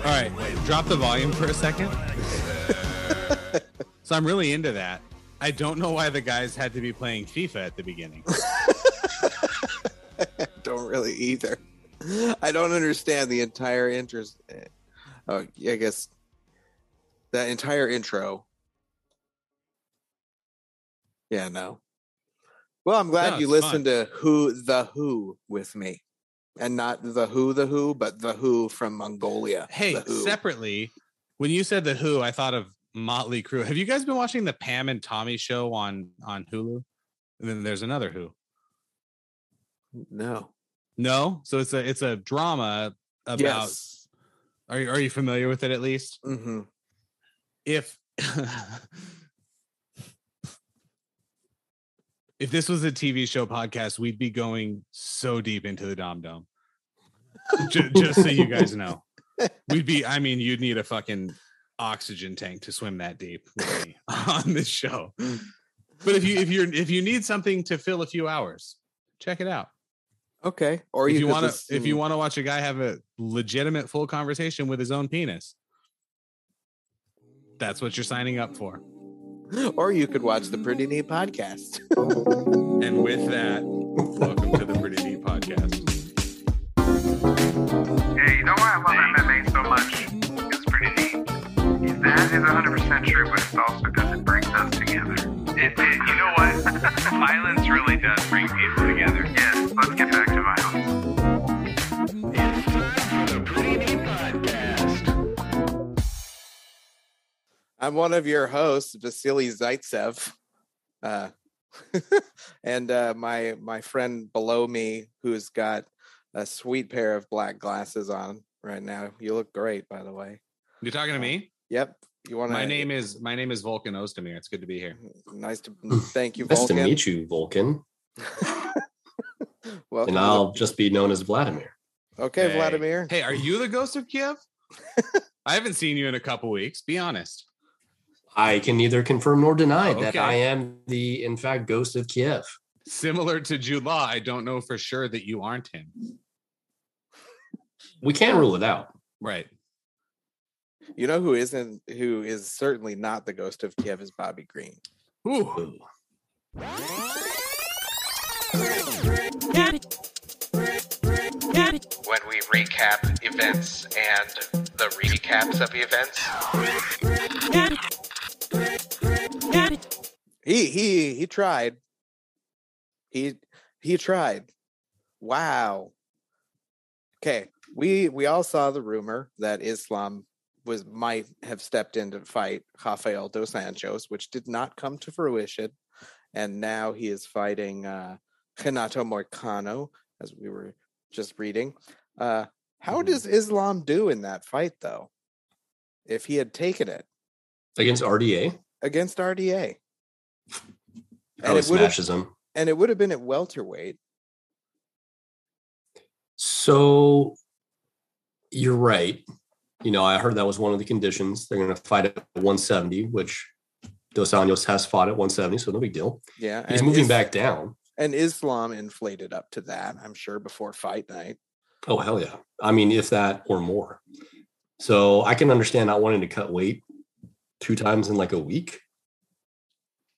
All right, drop the volume for a second. so I'm really into that. I don't know why the guys had to be playing FIFA at the beginning. don't really either. I don't understand the entire interest. Oh, I guess that entire intro. Yeah, no. Well, I'm glad No, you listened to Who the Who with me, and not the Who the Who, but the Hu from Mongolia. Hey, separately, when you said the Who, I thought of Motley Crue. Have you guys been watching the Pam and Tommy show on on Hulu? And then there's another Who. no. No, so it's a it's a drama about. Yes. Are you are you familiar with it at least? hmm If if this was a TV show podcast, we'd be going so deep into the Dom Dome. just, just so you guys know, we'd be. I mean, you'd need a fucking oxygen tank to swim that deep on this show. But if you if you're if you need something to fill a few hours, check it out. Okay. Or if you, want to if you want to watch a guy have a legitimate full conversation with his own penis, that's what you're signing up for. Or you could watch the Pretty Neat podcast. And with that, welcome to the Pretty Neat Podcast. Yeah, you know why I love MMA so much? It's pretty neat. That is 100% true, but it's also because it brings us together. It, it, you know what? violence really does bring people together. I'm one of your hosts, Vasily Zaitsev. Uh, and uh, my my friend below me, who's got a sweet pair of black glasses on right now. You look great, by the way. You're talking to me? Yep. You want My name is my name is Vulcan Ozdemir. It's good to be here. nice to thank you, Nice Vulcan. to meet you, Vulcan. Welcome And I'll just be known as Vladimir. okay, Hey. Vladimir. Hey, are you the ghost of Kiev? I haven't seen you in a couple weeks. Be honest. I can neither confirm nor deny Oh, that. I am the, in fact, ghost of Kiev. Similar to Jude Law, I don't know for sure that you aren't him. We can't rule it out. Right. You know who isn't who is certainly not the ghost of Kiev is Bobby Green. Ooh. Ooh. when we recap events and the recaps of events. He he he tried. He he tried. Wow. Okay, we we all saw the rumor that Islam was might have stepped in to fight Rafael dos Anjos, which did not come to fruition, and now he is fighting uh, Renato Moicano, as we were just reading. Uh, how Mhm. does Islam do in that fight, though? If he had taken it Against RDA, against RDA, he it would have smashes him. and it would have been at welterweight. So you're right. You know, I heard that was one of the conditions. They're going to fight at 170, which Dos Anjos has fought at 170, so no big deal. Yeah, He's moving Is- back down. and Islam inflated up to that. I'm sure before fight night. Oh hell yeah! I mean, if that or more. So I can understand not wanting to cut weight two times in like a week.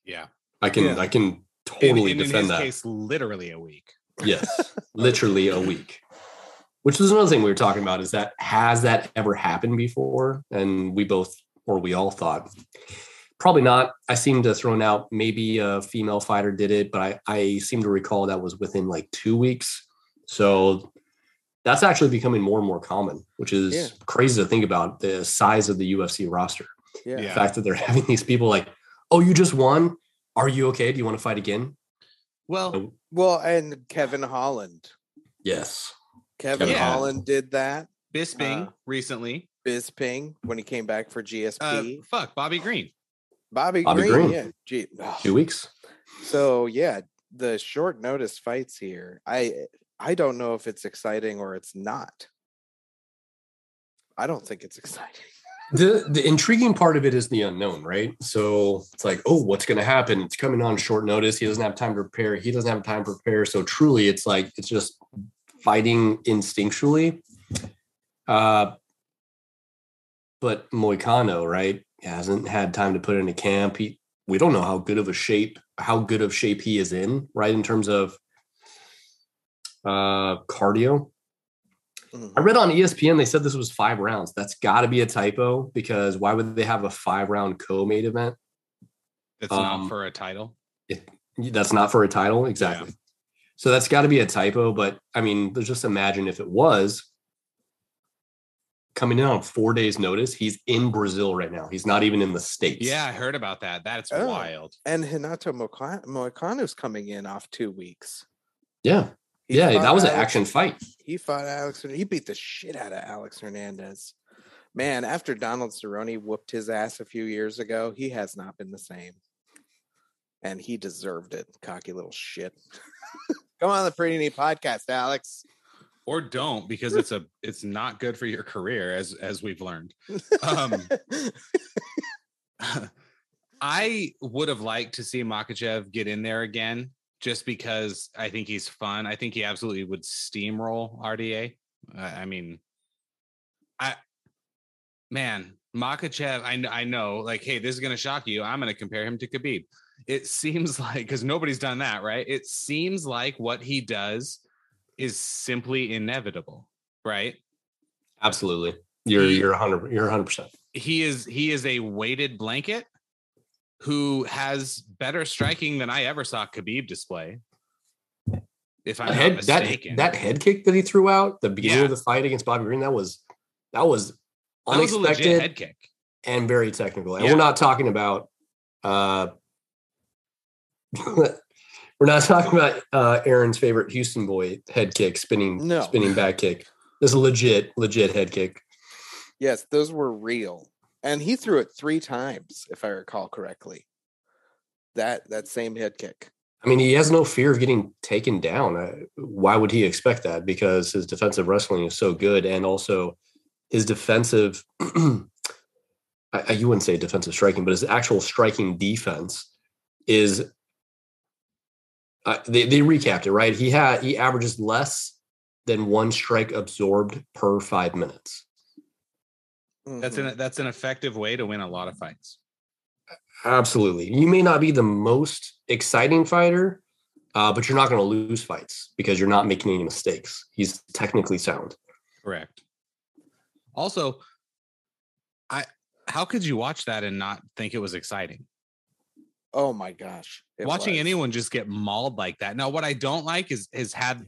Yeah. I can Yeah. I can In, totally in, in defend his that. case, literally a week. Yes, literally a week. Which is another thing we were talking about is that has that ever happened before? And we both or we all thought probably not. I seem to have thrown out maybe a female fighter did it, but I I seem to recall that was within like two weeks. So that's actually becoming more and more common, which is Yeah. crazy to think about the size of the UFC roster. Yeah. The fact that they're having these people like, oh, you just won. Are you okay? Do you want to fight again? Well, Oh. Well, and Kevin Holland. Yes. Kevin Yeah. Holland did that. Bisping Uh, recently. Bisping when he came back for Uh, GSP. fuck, Bobby Green. Bobby, Bobby Green. Green. Yeah. Gee, ugh. Two weeks. So yeah, the short notice fights here. I I don't know if it's exciting or it's not. I don't think it's exciting. The the intriguing part of it is the unknown, right? So it's like, oh, what's going to happen? It's coming on short notice. He doesn't have time to prepare. He doesn't have time to prepare. So truly, it's like it's just fighting instinctually. Uh, but Moicano, right, hasn't had time to put in a camp. He, we don't know how good of a shape, how good of shape he is in, right, in terms of uh cardio. Mhm. I read on ESPN they said this was five rounds. That's got to be a typo because why would they have a five round co-main event? That's Um, not for a title. That's not for a title, exactly. So that's got to be a typo. But I mean, just imagine if it was coming in on four days' notice. He's in Brazil right now. He's not even in the states. Yeah, I heard about that. That's Oh. wild. And Hinato Moika- Moicano's coming in off two weeks. yeah, He yeah. That was an action fight. He fought Alex. He beat the shit out of Alex Hernandez. Man, after Donald Cerrone whooped his ass a few years ago, he has not been the same. And he deserved it. Cocky little shit. Come on the Pretty Neat Podcast, Alex. Or don't because it's a it's not good for your career as as we've learned. Um, I would have liked to see Makhachev get in there again just because I think he's fun. I think he absolutely would steamroll RDA. I I mean, I man, Makhachev, I, I know, like, hey, this is going to shock you. I'm going to compare him to Khabib. It seems like, because nobody's done that, right? It seems like what he does is simply inevitable, right? Absolutely. You're He- you're hundred you're hundred percent. he is he is a weighted blanket who has better striking than I ever saw Khabib display. If I'm That not head that mistaken, that head kick that he threw out the beginning Yeah. of the fight against Bobby Green that was that was That was a legit unexpected head kick. and very technical. And Yeah. we're not talking about uh we're not talking about uh Aaron's favorite Houston boy head kick, spinning No. spinning back kick. This is a legit, legit head kick. yes, those were real. And he threw it three times, if I recall correctly. That that same head kick. I mean, he has no fear of getting taken down. Uh, why would he expect that? Because his defensive wrestling is so good, and also his defensive. I, you wouldn't say defensive striking, but his actual striking defense is. Uh, they they recapped it right. He had he averages less than one strike absorbed per five minutes. That's Mhm. an that's an effective way to win a lot of fights. Absolutely, you may not be the most exciting fighter, uh, but you're not going to lose fights because you're not making any mistakes. He's technically sound. Correct. Also, I how could you watch that and not think it was exciting? Oh my gosh. Watching was. anyone just get mauled like that. Now, what I don't like is is had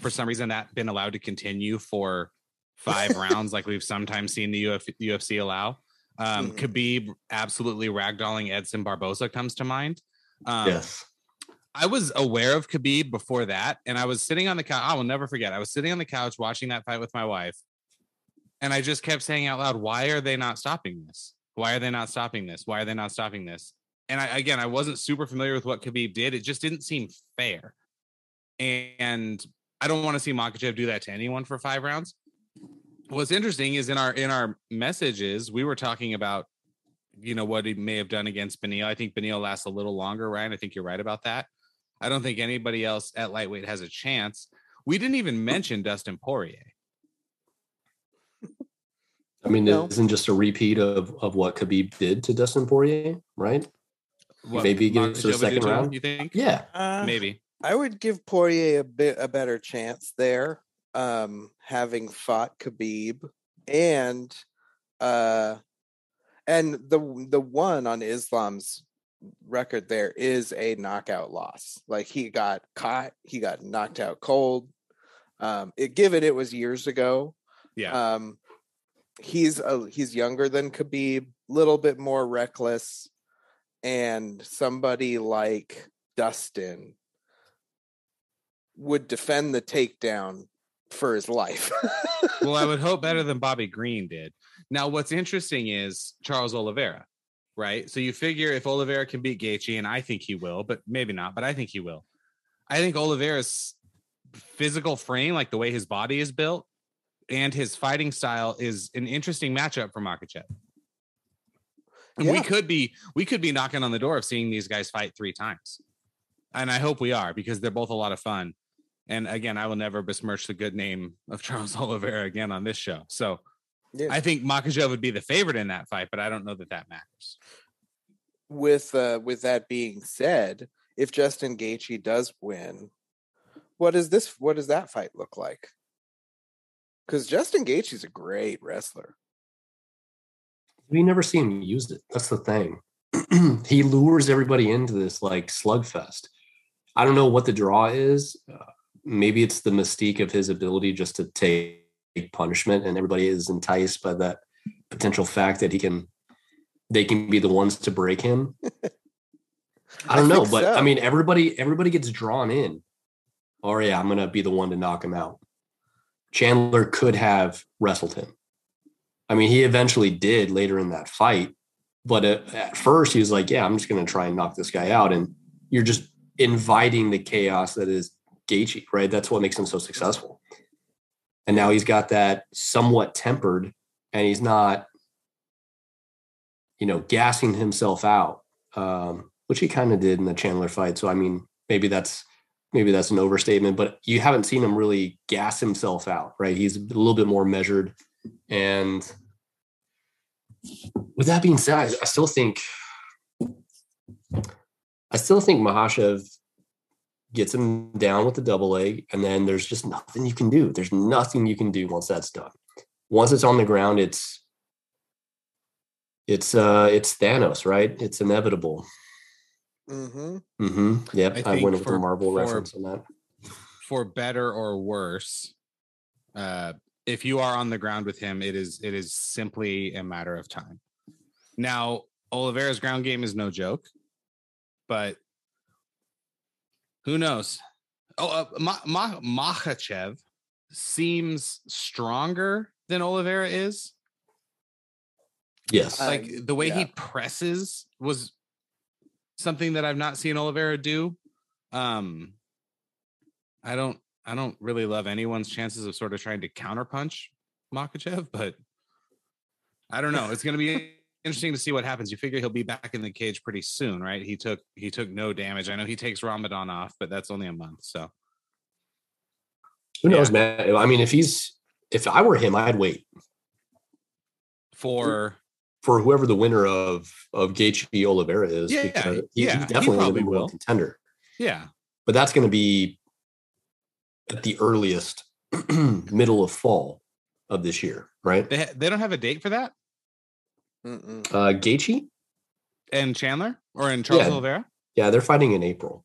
for some reason that been allowed to continue for five rounds, like we've sometimes seen the Uf, UFC allow. Um, Mhm. Khabib absolutely ragdolling Edson Barboza comes to mind. Um, yes. I was aware of Khabib before that, and I was sitting on the couch. I will never forget. I was sitting on the couch watching that fight with my wife, and I just kept saying out loud, "Why are they not stopping this? Why are they not stopping this? Why are they not stopping this?" And I again, I wasn't super familiar with what Khabib did. It just didn't seem fair, and I don't want to see Makhachev do that to anyone for five rounds. What's interesting is in our in our messages we were talking about you know what he may have done against Benil. I think Benil lasts a little longer, Ryan. I think you're right about that. I don't think anybody else at lightweight has a chance. We didn't even mention Dustin Poirier. I mean, No. it isn't just a repeat of of what Khabib did to Dustin Poirier, right? What Maybe get to the Makhachev would do second round? You think? Yeah. Uh, Maybe. I would give Poirier a bit a better chance there, um, having fought Khabib and uh and the the one on Islam's record there is a knockout loss. Like he got caught, he got knocked out cold. Um, it given it was years ago. Yeah. Um, he's a, he's younger than Khabib, a little bit more reckless, and somebody like Dustin would defend the takedown for his life. well, I would hope better than Bobby Green did. Now, what's interesting is Charles Oliveira, right? So you figure if Oliveira can beat Gaethje, and I think he will, but maybe not, but I think he will. I think Oliveira's physical frame, like the way his body is built, and his fighting style is an interesting matchup for Makhachev. And we could be we could be knocking on the door of seeing these guys fight three times. And I hope we are because they're both a lot of fun. And again, I will never besmirch the good name of Charles Oliveira again on this show. So Yeah. I think Makhachev would be the favorite in that fight, but I don't know that that matters. with uh with that being said, if Justin Gaethje does win, what is this what does that fight look like? Cuz Justin Gaethje's a great wrestler. We never see him use it. That's the thing. he lures everybody into this like slugfest. I don't know what the draw is. Uh, maybe it's the mystique of his ability just to take punishment, and everybody is enticed by that potential fact that he can, they can be the ones to break him. I don't know, think but I mean, everybody, everybody gets drawn in. Oh yeah, I'm gonna be the one to knock him out. Chandler could have wrestled him. I mean, he eventually did later in that fight, but at, at first he was like, "Yeah, I'm just going to try and knock this guy out," and you're just inviting the chaos that is Gaethje, right? That's what makes him so successful. And now he's got that somewhat tempered, and he's not, you know, gassing himself out, um, which he kind of did in the Chandler fight. So I mean, maybe that's maybe that's an overstatement, but you haven't seen him really gas himself out, right? He's a little bit more measured. And with that being said, I, still think I still think Makhachev gets him down with the double leg, and then there's just nothing you can do. There's nothing you can do once that's done. Once it's on the ground, it's it's uh it's Thanos, right? It's inevitable. Mm-hmm. Mm-hmm. Yep, I I, went with for- the Marvel for- reference on that. For better or worse, uh, if you are on the ground with him, it is it is simply a matter of time. Now, Oliveira's ground game is no joke, but who knows? Oh, uh, Ma- Ma- Makhachev seems stronger than Oliveira is. Yes. Uh, like the way he presses was something that I've not seen Oliveira do. Um, I don't, I don't really love anyone's chances of sort of trying to counterpunch Makhachev, but I don't know. It's going to be interesting to see what happens. You figure he'll be back in the cage pretty soon, right? He took, he took no damage. I know he takes Ramadan off, but that's only a month. So Who knows, man? I mean, if he's if I were him, I'd wait for for whoever the winner of of Gaethje Oliveira is. Yeah, because yeah, he- he he's definitely the probably number one contender. yeah, But that's going to be at the earliest middle of fall of this year, right? they ha- they don't have a date for that. Mm-mm. Uh Gaethje, And Chandler or in Charles Yeah. Oliveira. yeah, they're fighting in April.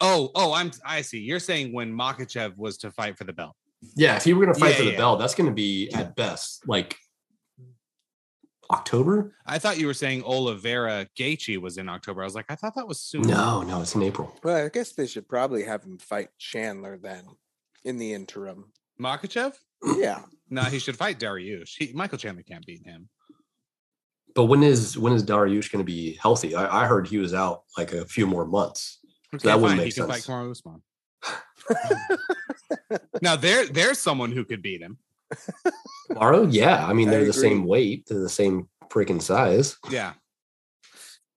Oh, oh, I'm I see. You're saying when Makhachev was to fight for the belt. Yeah, if you were going to fight Yeah, for the yeah. belt, that's going to be at best like October. I thought you were saying Oliveira Gaethje was in October. I was like, I thought that was soon. No, no, it's in April. Well, I guess they should probably have him fight Chandler then in the interim. Makhachev? Yeah. No, he should fight Dariush. He, Michael Chandler can't beat him. But when is when is Dariush going to be healthy? I, I heard he was out like a few more months. Okay, that wouldn't make he can sense. fight Kamaru Usman. now there, there's someone who could beat him. Tomorrow, yeah. I mean, they're the same weight, they're the same freaking size. Yeah.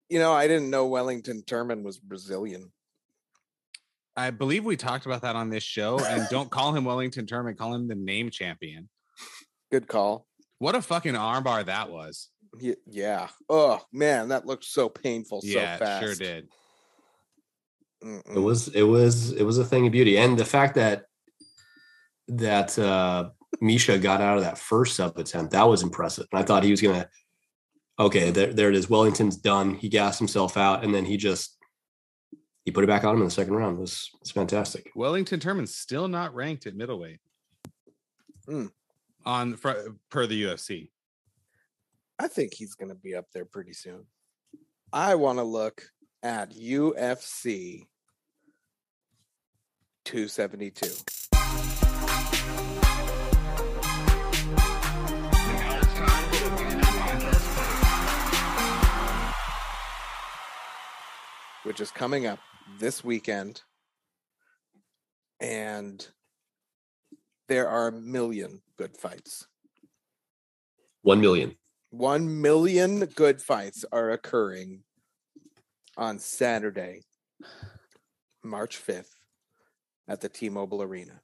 You know, I didn't know Wellington Turman was Brazilian. I believe we talked about that on this show. And don't call him Wellington Turman, call him the name champion. Good call. What a fucking armbar that was. Ye- Yeah. Oh man, that looked so painful yeah, so fast. it sure did. Mm-mm. It was it was it was a thing of beauty. And the fact that that uh Misha got out of that first sub attempt, that was impressive. And I thought he was gonna okay, there, there it is. Wellington's done. He gassed himself out, and then he just he put it back on him in the second round. It was it's fantastic. Wellington Turman's still not ranked at middleweight. Hmm. On fr- per the UFC. I think he's going to be up there pretty soon. I want to look at UFC 272. Which is coming up this weekend. And there are a million good fights. One million. 1 million good fights are occurring on Saturday, March 5th at the T Mobile Arena.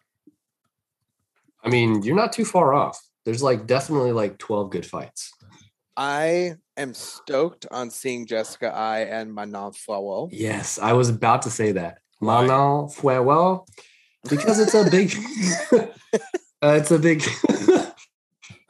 I mean, you're not too far off. There's like definitely like 12 good fights. I am stoked on seeing Jessica Eye and Manon Fiorot. Yes, I was about to say that. Manon Fuego, because it's a big, uh, it's a big,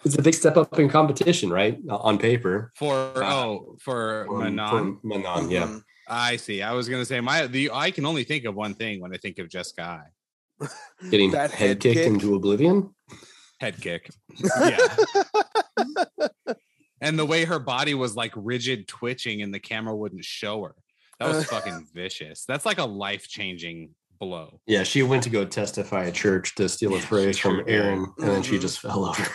it's a big step up in competition, right? On paper. For Uh, oh, for For- Manon. for Manon, yeah. Mhm. I see. I was gonna say my the I can only think of one thing when I think of Jessica Eye. Getting That head, head kicked kick. into oblivion. Head kick. Yeah. and the way her body was like rigid twitching and the camera wouldn't show her. That was Uh. fucking vicious. That's like a life-changing blow. Yeah, she went to go testify at church to steal a Yeah, she phrase from did. Aaron, and then she Mhm. just fell over.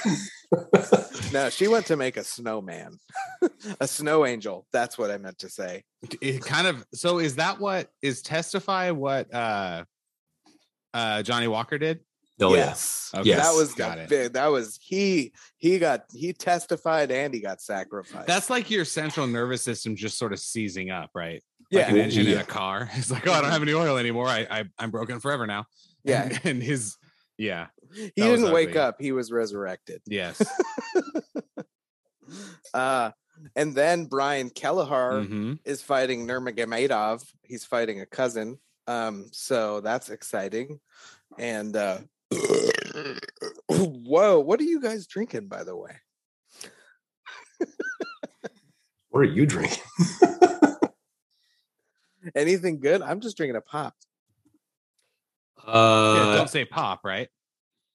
No, she went to make a snowman, a snow angel. That's what I meant to say. It kind of so is that what is testify what uh uh Johnny Walker did? oh yes, Okay. Yes. that was Got the it. that was he. He got he testified and he got sacrificed. That's like your central nervous system just sort of seizing up, right? Yeah, Like an engine in a car. It's like, oh, I don't have any oil anymore. I, I I'm broken forever now. yeah. And, and his yeah, He that was didn't wake up. He was resurrected. yes. Uh, and then Brian Kelleher Mhm. is fighting Nurmagomedov. He's fighting a cousin. Um, so that's exciting. And uh whoa, what are you guys drinking, by the way? What are you drinking? Anything good? I'm just drinking a pop. Yeah, Uh, don't say pop, right?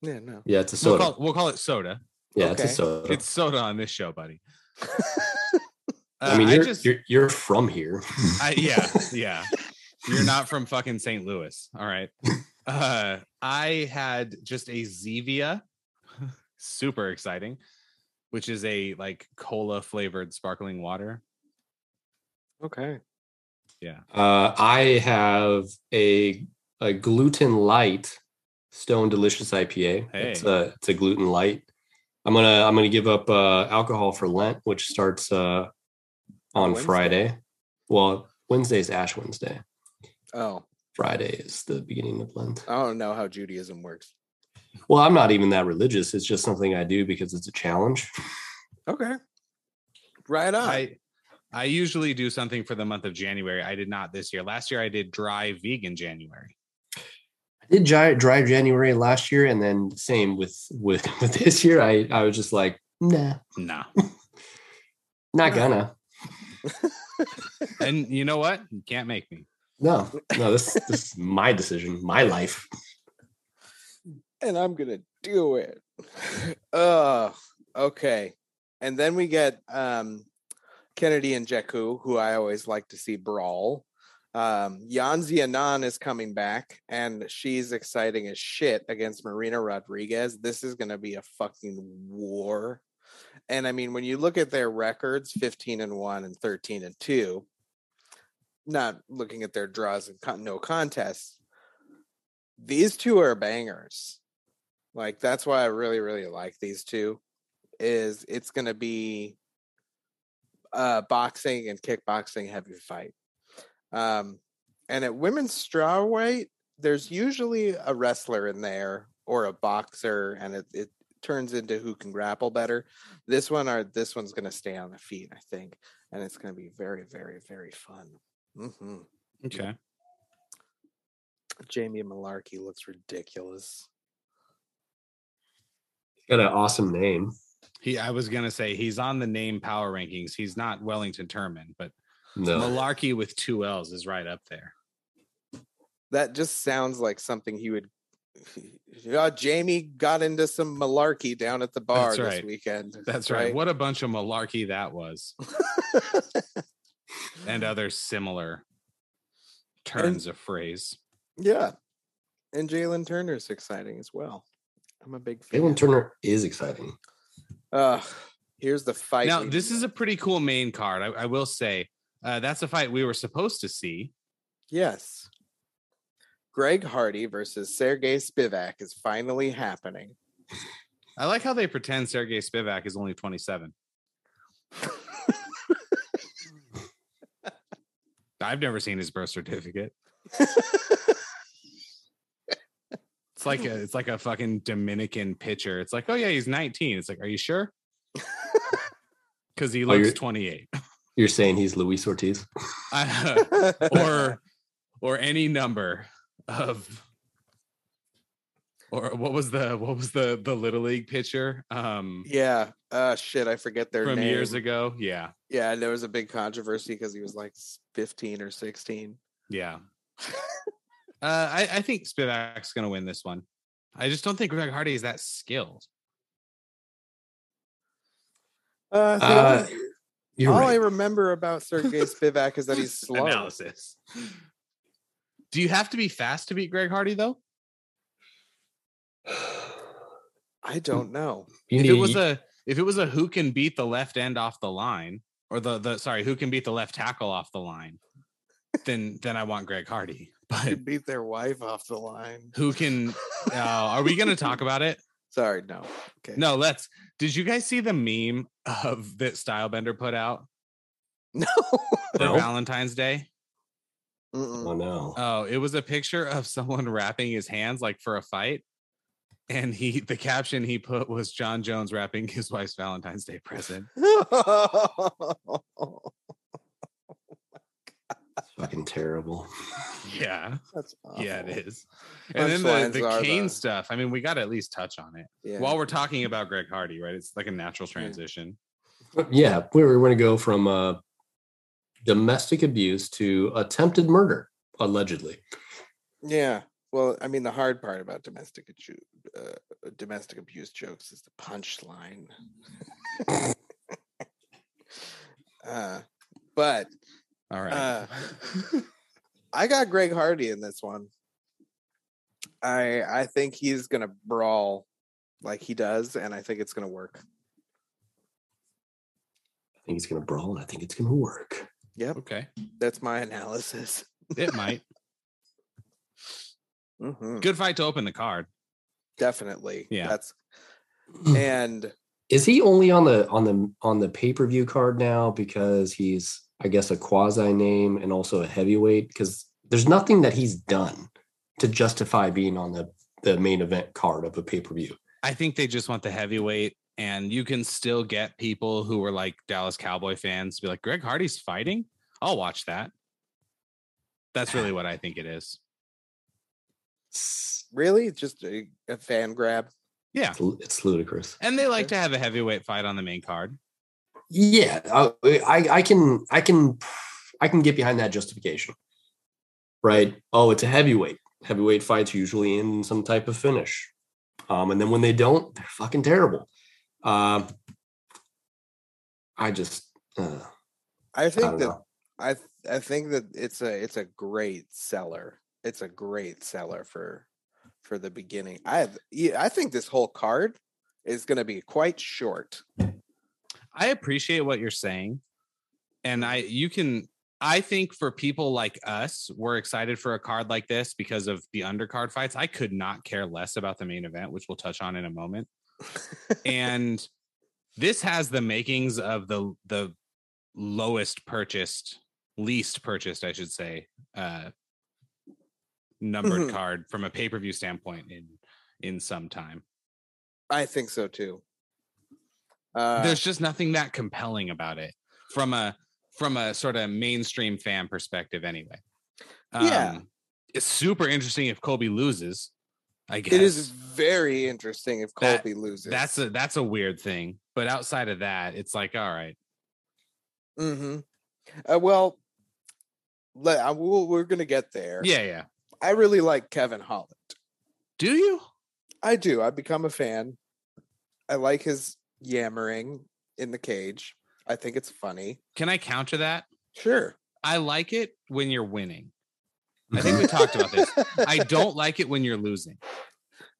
Yeah, no. yeah, it's a We'll soda. call, we'll call it soda. yeah, it's a soda. It's soda on this show, buddy. I mean, Uh, you're, just, you're you're from here. I, yeah, yeah. You're not from fucking St. Louis. All right. Uh, I had just a Zevia, super exciting, which is a like cola flavored sparkling water. Okay. Yeah. Uh, I have a a gluten light Stone Delicious IPA. It's a it's a gluten light. I'm gonna I'm gonna give up uh, alcohol for Lent, which starts uh, on Wednesday. Friday. Well, Wednesday's Ash Wednesday. Oh, Friday is the beginning of Lent. I don't know how Judaism works. Well, I'm not even that religious. It's just something I do because it's a challenge. Okay. Right on. I I usually do something for the month of January. I did not this year. Last year I did dry vegan January. I did dry, dry January last year, and then same with with with this year. I I was just like, nah, Nah. not gonna. And you know what? You can't make me. No, no. This this is my decision, my life. and I'm gonna do it. Uh okay. And then we get um Kennedy and Jeku, who I always like to see brawl. Um Yan Xiaonan is coming back and she's exciting as shit against Marina Rodriguez. This is gonna be a fucking war. And I mean, when you look at their records, 15 and 1 and 13 and 2, not looking at their draws and con- no contests, these two are bangers. Like that's why I really, really like these two. Is it's gonna be uh boxing and kickboxing heavy fight. Um and at women's strawweight, there's usually a wrestler in there or a boxer, and it, it turns into who can grapple better. This one or this one's gonna stay on the feet, I think, and it's gonna be very, very, very fun. hmm Okay. Jamie Mullarkey looks ridiculous. Got an awesome name. He I was gonna say he's on the name power rankings. He's not Wellington Turman, but No, Mullarkey with two L's is right up there. That just sounds like something he would. Yeah, oh, Jamie got into some malarkey down at the bar That's this weekend. That's right. What a bunch of malarkey that was. and other similar turns of phrase. yeah, and Jalen Turner's exciting as well. I'm a big fan. Jalen Turner is exciting. Uh, here's the fight. Now, this is a pretty cool main card. I, I will say uh, that's a fight we were supposed to see. yes. Greg Hardy versus Sergey Spivak is finally happening. I like how they pretend Sergey Spivak is only 27. I've never seen his birth certificate. It's like a it's like a fucking Dominican pitcher. It's like, oh yeah, he's 19. It's like, are you sure? Because he Oh, looks you're- 28. You're saying he's Luis Ortiz? Uh, or or any number of or what was the what was the the little league pitcher um yeah. Uh shit, I forget their from name. years ago yeah Yeah, and there was a big controversy because he was like 15 or 16. yeah uh i i think spivak's gonna win this one. I just don't think greg hardy is that skilled. Uh, the Uh, only- You're all I remember about Sergey Spivak is that he's slow. analysis. Do you have to be fast to beat greg hardy though? I don't know. You if need, it was a if it was a who can beat the left end off the line or the the sorry who can beat the left tackle off the line then then i want greg hardy but Could beat their wife off the line. who can uh, are we going to talk about it Sorry, no. Okay. no let's did you guys see the meme of that stylebender put out No. for No. valentine's day Mm-mm. oh no. oh it was a picture of someone wrapping his hands like for a fight and he the caption he put was jon jones wrapping his wife's valentine's day present Fucking terrible. yeah That's yeah it is and then the, the are cain the- stuff i mean we got to at least touch on it Yeah. while we're talking about greg hardy right it's like a natural transition Yeah, we were going to go from uh, domestic abuse to attempted murder, allegedly. yeah. Well, I mean, the hard part about domestic uh, domestic abuse jokes is the punchline. uh, but all right Uh, I got Greg Hardy in this one. I I think he's gonna brawl like he does, and I think it's gonna work. I think it's going to brawl and I think it's going to work. Yep, okay that's my analysis. it might Mhm, good fight to open the card Definitely. Yeah. That's and Is he only on the on the on the pay per view card now because he's I guess a quasi name and also a heavyweight? Because there's nothing that he's done to justify being on the the main event card of a pay per view. I think they just want the heavyweight, and you can still get people who were like Dallas Cowboy fans to be like, Greg Hardy's fighting. I'll watch that. That's really what I think it is. really just a, a fan grab. Yeah. It's, it's ludicrous. And they like to have a heavyweight fight on the main card. Yeah, I, I I can I can I can get behind that justification. Right? Oh, it's a heavyweight. Heavyweight fights usually in some type of finish. Um, and then when they don't, they're fucking terrible. Um, I just uh, I I think don't that know. I I think that it's a it's a great seller. It's a great seller for for the beginning. I yeah, I think this whole card is going to be quite short. I appreciate what you're saying. And I you can I think for people like us, we're excited for a card like this because of the undercard fights. I could not care less about the main event, which we'll touch on in a moment. and this has the makings of the the lowest purchased, least purchased, I should say, uh numbered Mhm. card from a pay-per-view standpoint in in some time. I think so too. Uh, there's just nothing that compelling about it from a from a sort of mainstream fan perspective anyway Yeah. Um, it's super interesting if Colby loses i guess it is very interesting if That- Colby loses. that's a that's a weird thing but outside of that it's like all right hmm Uh, well, let, I, we'll, we're going to get there. yeah yeah I really like Kevin Holland. do you I do. I've become a fan. I like his yammering in the cage. I think it's funny. can i counter that Sure. i like it when you're winning i think we talked about this i don't like it when you're losing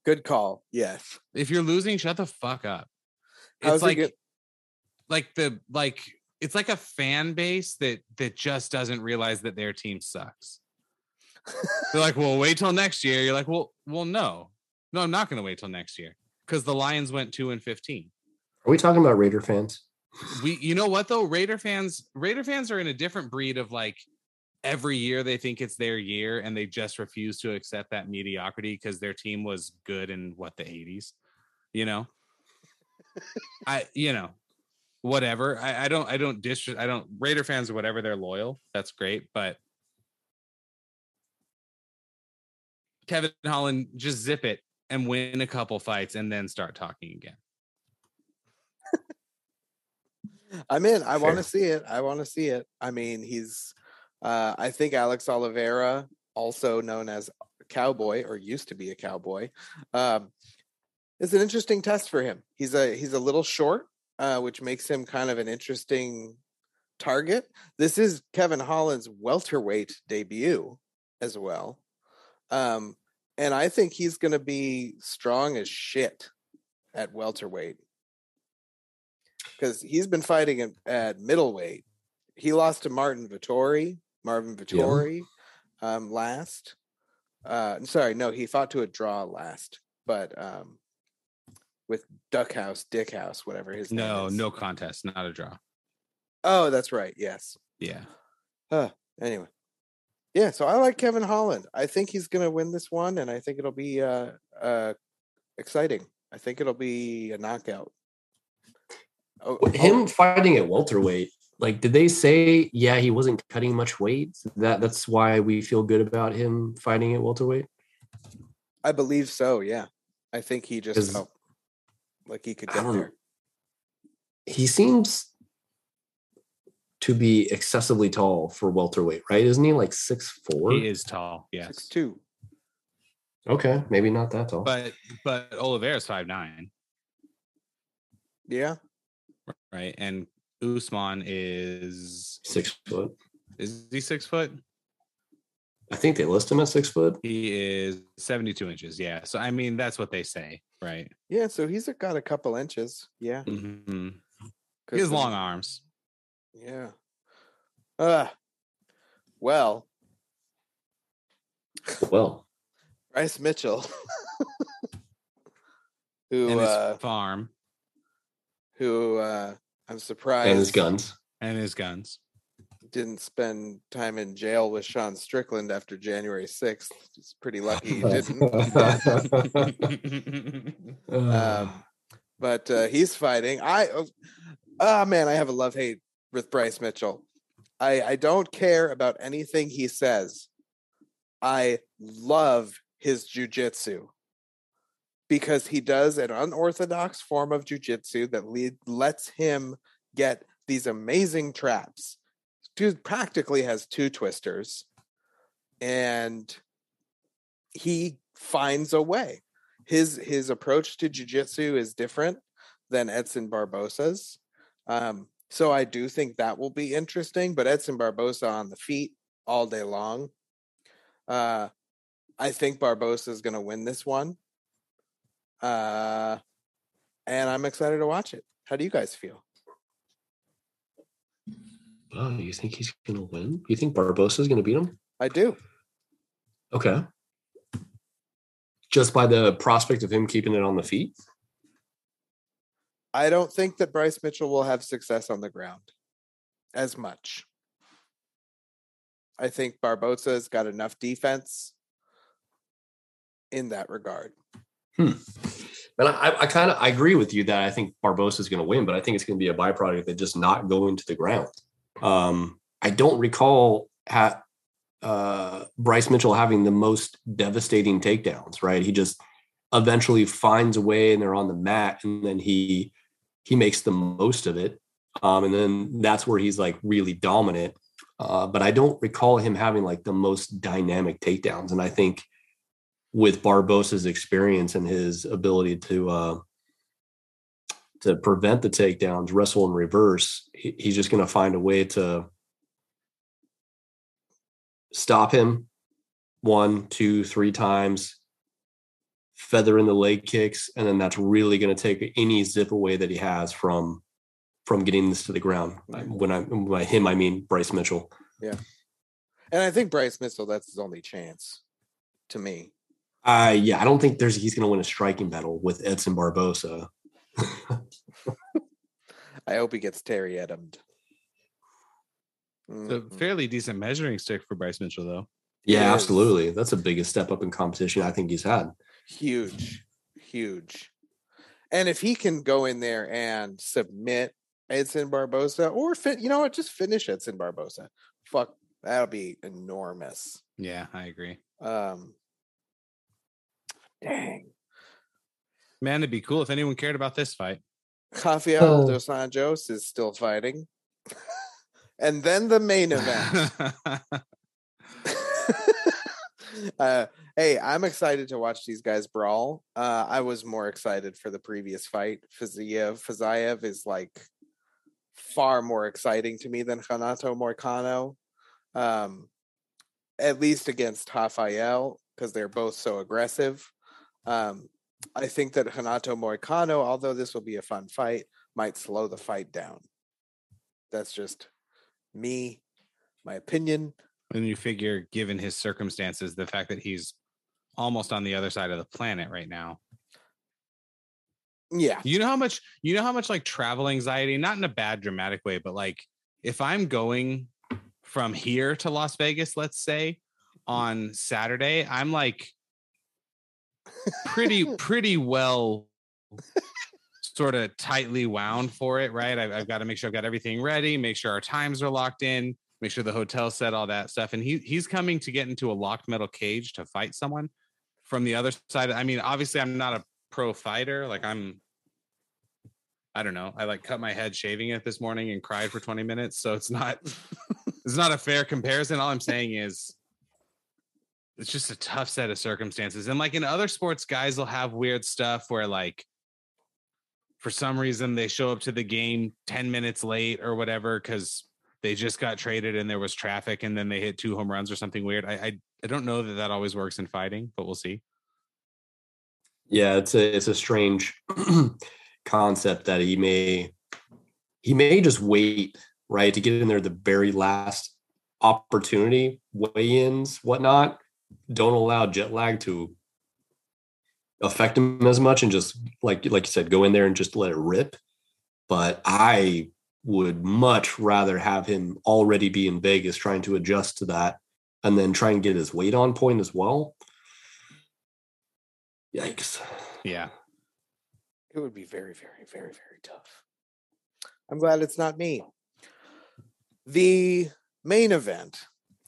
Good call. Yes. if you're losing shut the fuck up it's he like get- like the like it's like a fan base that that just doesn't realize that their team sucks they're like well wait till next year you're like well well no no i'm not going to wait till next year because the lions went 2 and 15 Are we talking about Raider fans? we you know what though? Raider fans raider fans are in a different breed of like every year they think it's their year and they just refuse to accept that mediocrity because their team was good in what the 80s you know? I you know whatever. I, I don't i don't dis i don't raider fans or whatever they're loyal. That's great but kevin holland just zip it and win a couple fights and then start talking again I'm in. I want to see it. I want to see it. I mean, he's. Uh, I think Alex Oliveira, also known as Cowboy or used to be a Cowboy, um, is an interesting test for him. He's a he's a little short, uh, which makes him kind of an interesting target. This is Kevin Holland's welterweight debut as well, um, and I think he's going to be strong as shit at welterweight because he's been fighting at, at middleweight. He lost to Martin Vettori, Marvin Vettori, um, last. Uh, sorry, no, he fought to a draw last, but um, with Duckhouse, Dickhouse, whatever his no name is. no no contest not a draw Oh, that's right. Yes. yeah Anyway, yeah. So I like Kevin Holland. I think he's going to win this one, and I think it'll be uh, uh, exciting. I think it'll be a knockout. Oh, With oh. Him fighting at welterweight, like, did they say, yeah, he wasn't cutting much weight? That that's why we feel good about him fighting at welterweight. I believe so. Yeah, I think he just felt like he could I get don't- there. He seems to be excessively tall for welterweight, right? Isn't he like six four? he is tall yes Six two. Okay, maybe not that tall. but but Oliveira's five nine, Yeah, right? And Usman is six foot. is he six foot? I think they list him at six foot. He is seventy two inches. Yeah. So I mean that's what they say, right? yeah. So he's got a couple inches. Yeah, hmm He 'cause has long arms. Yeah. Uh well, Well, Bryce Mitchell, who And his uh, farm who uh, I'm surprised and his guns. and his guns. didn't spend time in jail with Sean Strickland after January 6th. He's pretty lucky he didn't. um, but uh, he's fighting. I, oh man, I have a love hate with Bryce Mitchell. I I don't care about anything he says. I love his jujitsu because he does an unorthodox form of jujitsu that lead, lets him get these amazing traps. Dude practically has two twisters, and he finds a way his his approach to jujitsu is different than Edson Barboza's. Um, so I do think that will be interesting. But Edson Barboza on the feet all day long. Uh, I think Barboza is going to win this one. Uh, and I'm excited to watch it. How do you guys feel? Oh, you think he's gonna win? You think Barboza is gonna beat him? I do. Okay. Just by the prospect of him keeping it on the feet? I don't think that Bryce Mitchell will have success on the ground as much. I think Barboza's got enough defense in that regard. And I, I kind of I agree with you that I think Barboza is going to win, but I think it's going to be a byproduct of just not going to the ground. Um, I don't recall ha- uh, Bryce Mitchell having the most devastating takedowns. Right, he just eventually finds a way, and they're on the mat, and then he he makes the most of it, um, and then that's where he's like really dominant. Uh, but I don't recall him having like the most dynamic takedowns, and I think with Barboza's experience and his ability to uh, to prevent the takedowns, wrestle in reverse, he, he's just going to find a way to stop him one, two, three times, feather in the leg kicks, and then that's really going to take any zip away that he has from from getting this to the ground. When I by him, I mean Bryce Mitchell. Yeah, and I think Bryce Mitchell, that's his only chance to me. Uh yeah, I don't think there's he's going to win a striking battle with Edson Barboza. I hope he gets Terry Edmed. It's a Mhm. fairly decent measuring stick for Bryce Mitchell, though. Yeah, It is. absolutely. That's the biggest step up in competition I think he's had. huge, huge. And if he can go in there and submit Edson Barboza, or fit, you know what, just finish Edson Barboza. Fuck, that'll be enormous. Yeah, I agree. Um, dang, Man, it'd be cool if anyone cared about this fight. Rafael Oh. dos Anjos is still fighting, and then the main event. uh, hey, I'm excited to watch these guys brawl. Uh, I was more excited for the previous fight. Faziev, Fazayev is like far more exciting to me than Renato Moicano. Um, at least against Rafael, because they're both so aggressive. Um, I think that Renato Moicano, although this will be a fun fight, might slow the fight down. That's just me, my opinion. And you figure, given his circumstances, the fact that he's almost on the other side of the planet right now. Yeah. You know how much you know how much like travel anxiety, not in a bad dramatic way, but like if I'm going from here to Las Vegas, let's say on Saturday, I'm like pretty pretty well sort of tightly wound for it, right? I've, I've got to make sure I've got everything ready, make sure our times are locked in, make sure the hotel set, all that stuff. And he he's coming to get into a locked metal cage to fight someone from the other side. I mean, obviously, I'm not a pro fighter. Like I'm, I don't know. I like cut my head shaving it this morning and cried for 20 minutes. So it's not, it's not a fair comparison. All I'm saying is, it's just a tough set of circumstances. And like in other sports, guys will have weird stuff where like, for some reason they show up to the game 10 minutes late or whatever because they just got traded and there was traffic and then they hit two home runs or something weird. I, I I don't know that that always works in fighting, but we'll see. Yeah, it's a it's a strange concept that he may he may just wait right to get in there the very last opportunity, weigh-ins, whatnot. Don't allow jet lag to affect him as much and just like like you said, go in there and just let it rip. But I would much rather have him already be in Vegas trying to adjust to that and then try and get his weight on point as well. Yikes. Yeah. It would be very, very, very, very tough. I'm glad it's not me. The main event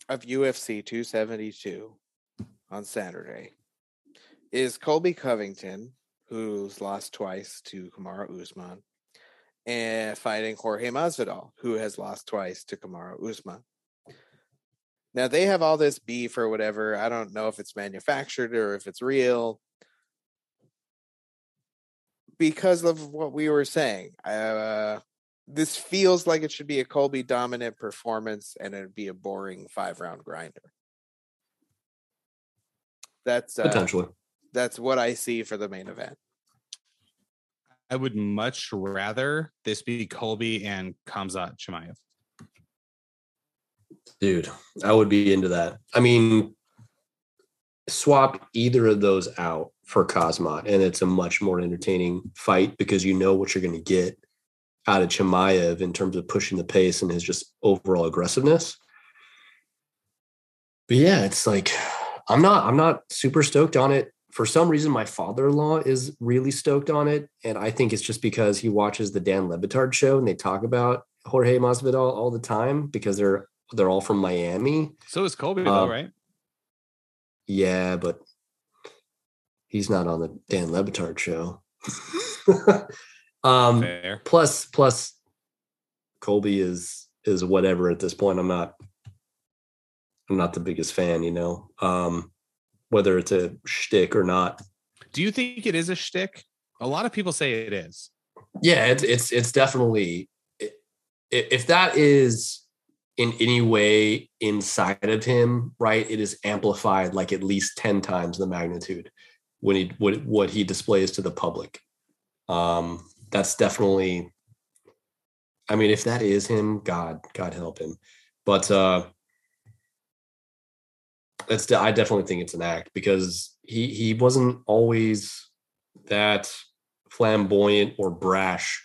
of UFC 272 on Saturday is Colby Covington, who's lost twice to Kamaru Usman, and fighting Jorge Masvidal, who has lost twice to Kamaru Usman. Now they have all this beef or whatever. I don't know if it's manufactured or if it's real because of what we were saying. Uh, this feels like it should be a Colby dominant performance and it'd be a boring five round grinder. That's uh, Potentially. that's what I see for the main event. I would much rather this be Colby and Khamzat Chimaev. Dude, I would be into that. I mean, swap either of those out for Khamzat, and it's a much more entertaining fight because you know what you're going to get out of Chimaev in terms of pushing the pace and his just overall aggressiveness. But yeah, it's like I'm not I'm not super stoked on it. For some reason, my father-in-law is really stoked on it, and I think it's just because he watches the Dan Le Batard show and they talk about Jorge Masvidal all the time because they're they're all from Miami. So is Colby, though, Um, right? Yeah, but he's not on the Dan Le Batard show. um, Fair. plus, plus, Colby is is whatever at this point. I'm not. I'm not the biggest fan, you know. Um, whether it's a shtick or not. Do you think it is a shtick? A lot of people say it is. Yeah, it's it's it's definitely if that is in any way inside of him, right? It is amplified like at least ten times the magnitude when he what what he displays to the public. Um, that's definitely. I mean, if that is him, God, God help him. But uh, that's de- I definitely think it's an act because he he wasn't always that flamboyant or brash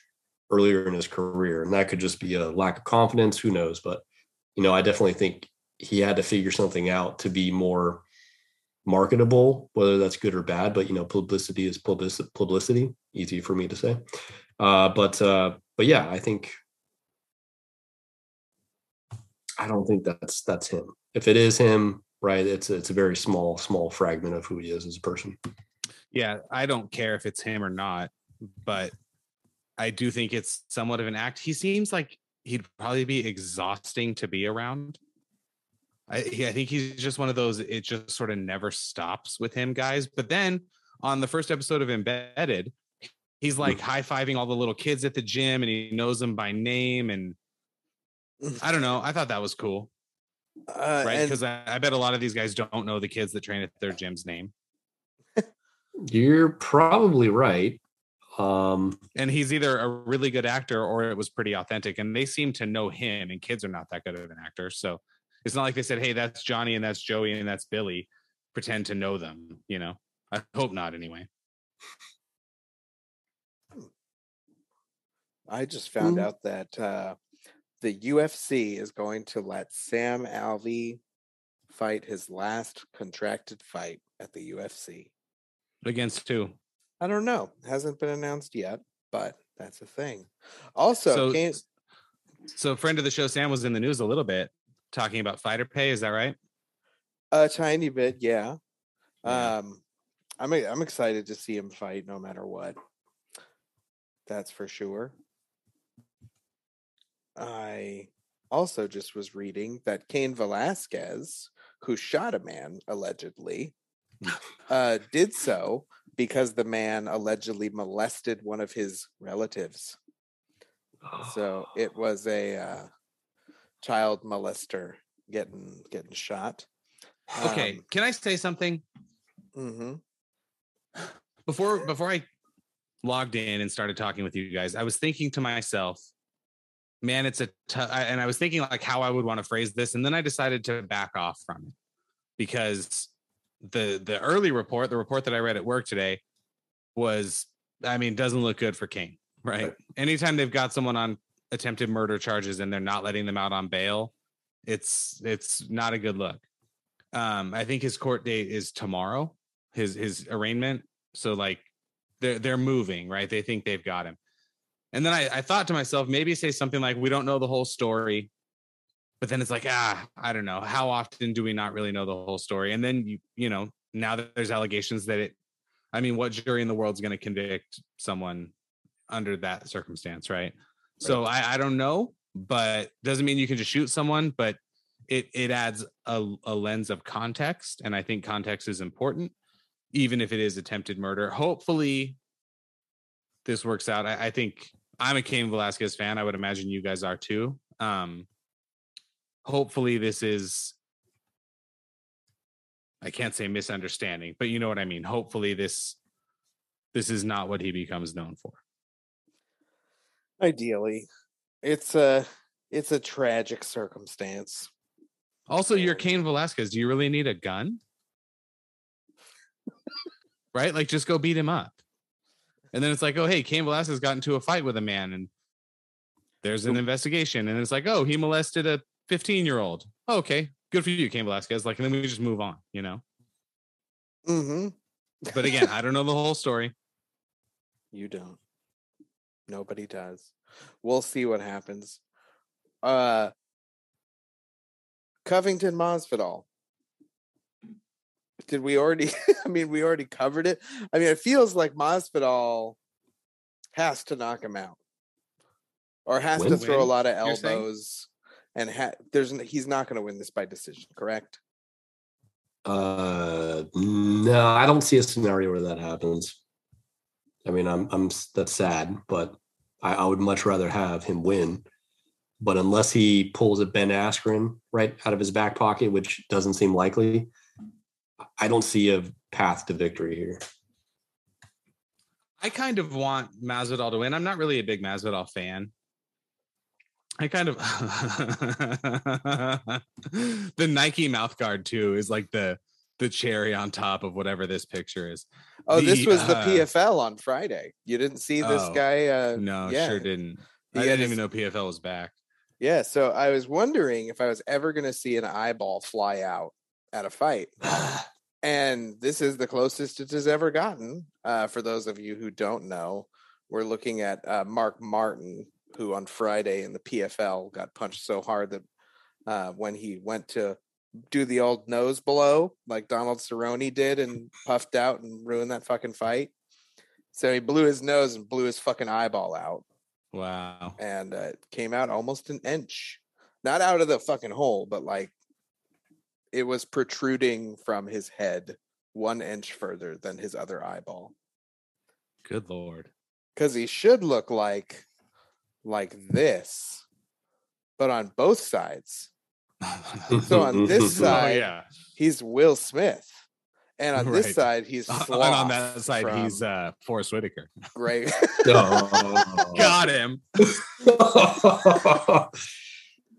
earlier in his career and that could just be a lack of confidence who knows but you know, I definitely think he had to figure something out to be more marketable, whether that's good or bad. But you know, publicity is publicity. Publicity, easy for me to say. Uh, but uh, but yeah, I think I don't think that's that's him. If it is him, right, it's it's a very small small fragment of who he is as a person. Yeah, I don't care if it's him or not, but I do think it's somewhat of an act. He seems like he'd probably be exhausting to be around. I, I think he's just one of those. It just sort of never stops with him, guys. But then on the first episode of Embedded, he's like mm. high fiving all the little kids at the gym, and he knows them by name. And mm. I don't know. I thought that was cool, Uh, right? and- Because I, I bet a lot of these guys don't know the kids that train at their gym's name. You're probably right. Um, and he's either a really good actor or it was pretty authentic and they seem to know him and kids are not that good of an actor so it's not like they said hey that's johnny and that's joey and that's billy pretend to know them you know i hope not anyway I just found Mhm. out that uh, the UFC is going to let Sam Alvey fight his last contracted fight at the UFC. against two I don't know. Hasn't been announced yet, but that's a thing. Also, So- Kane- so friend of the show sam was in the news a little bit talking about fighter pay is that right a tiny bit, yeah. Yeah. Um, I'm I'm excited to see him fight no matter what. That's for sure. I also just was reading that Cain Velasquez, who shot a man allegedly, uh, did so because the man allegedly molested one of his relatives. So it was a uh, child molester getting getting shot. okay can i say something hmm before before I logged in and started talking with you guys, I was thinking to myself, man, it's a t- and I was thinking like how I would want to phrase this, and then I decided to back off from it because the the early report, the report that I read at work today, was I mean doesn't look good for King, right? Right. Anytime they've got someone on attempted murder charges and they're not letting them out on bail, it's it's not a good look. Um, I think his court date is tomorrow, his his arraignment. So like they're they're moving, right? They think they've got him. And then I, I thought to myself, maybe say something like, we don't know the whole story. But then it's like, ah, I don't know. How often do we not really know the whole story? And then you, you know, now that there's allegations that it, I mean, what jury in the world is going to convict someone under that circumstance, right? So I, I don't know, but doesn't mean you can just shoot someone, but it it adds a, a lens of context. And I think context is important, even if it is attempted murder. Hopefully this works out. I, I think I'm a Cain Velasquez fan. I would imagine you guys are too. Um, hopefully this is I can't say misunderstanding, but you know what I mean. Hopefully this this is not what he becomes known for. Ideally, it's a it's a tragic circumstance. Also, you're Cain Velasquez. Do you really need a gun? right? Like just go beat him up. And then it's like, oh, hey, Cain Velasquez got into a fight with a man and there's an investigation. And it's like, oh, he molested a 15 year old. okay, good for you, Cain Velasquez. Like, and then we just move on, you know? Mm-hmm. But again, I don't know the whole story. You don't. Nobody does. We'll see what happens. Uh Covington Masvidal. Did we already I mean we already covered it. I mean it feels like Masvidal has to knock him out. Or has to Win? throw a lot of elbows and ha- there's n- he's not going to win this by decision, correct? Uh, no, I don't see a scenario where that happens. I mean, I'm, I'm, that's sad, but I, I would much rather have him win. But unless he pulls a Ben Askren right out of his back pocket, which doesn't seem likely, I don't see a path to victory here. I kind of want Masvidal to win. I'm not really a big Masvidal fan. I kind of the Nike mouth guard too is like the the cherry on top of whatever this picture is. Oh, this The, was the uh, PFL on Friday. You didn't see this Oh, guy uh No, yeah. sure didn't. I had didn't even know PFL was back. Yeah, so I was wondering if I was ever going to see an eyeball fly out at a fight. and this is the closest it has ever gotten. Uh, for those of you who don't know, we're looking at uh, Mark Martin, who on Friday in the PFL got punched so hard that uh, when he went to do the old nose blow like Donald Cerrone did and puffed out and ruined that fucking fight. So he blew his nose and blew his fucking eyeball out Wow. and uh, it came out almost an inch, not out of the fucking hole, but like it was protruding from his head one inch further than his other eyeball. Good lord. Because he should look like like this, but on both sides. So on this oh side, yeah. he's Will Smith, and on this side, he's and on that side, he's from uh Forest Whitaker. Grey. Oh. Got him.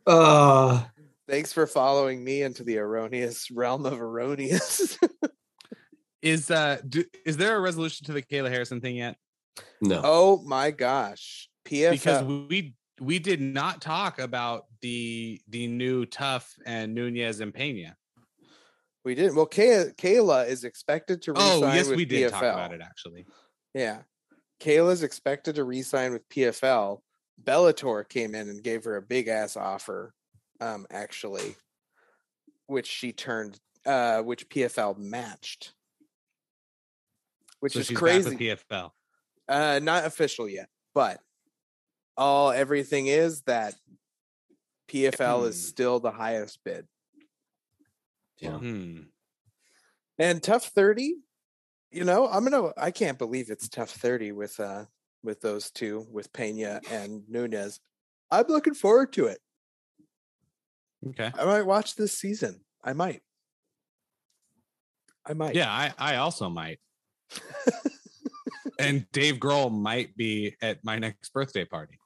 uh, Thanks for following me into the erroneous realm of erroneous. Is uh do, is there a resolution to the Kayla Harrison thing yet? no. oh my gosh, PFL. Because we we did not talk about the the new TUF and Nunez and Pena. We didn't. Well, Kay- Kayla is expected to resign Oh yes, with we did PFL. talk about it actually. Yeah, Kayla's expected to resign with PFL. Bellator came in and gave her a big ass offer, um, actually, which she turned, uh, which PFL matched, which so is she's back crazy. with PFL. Uh, not official yet, but all everything is that PFL is Hmm. still the highest bid. Yeah. Hmm. And TUF 30, you know, I'm gonna I can't believe it's TUF 30 with uh with those two, with Pena and Nunez. I'm looking forward to it. Okay. I might watch this season. I might. I might. Yeah, I I also might. and Dave Grohl might be at my next birthday party.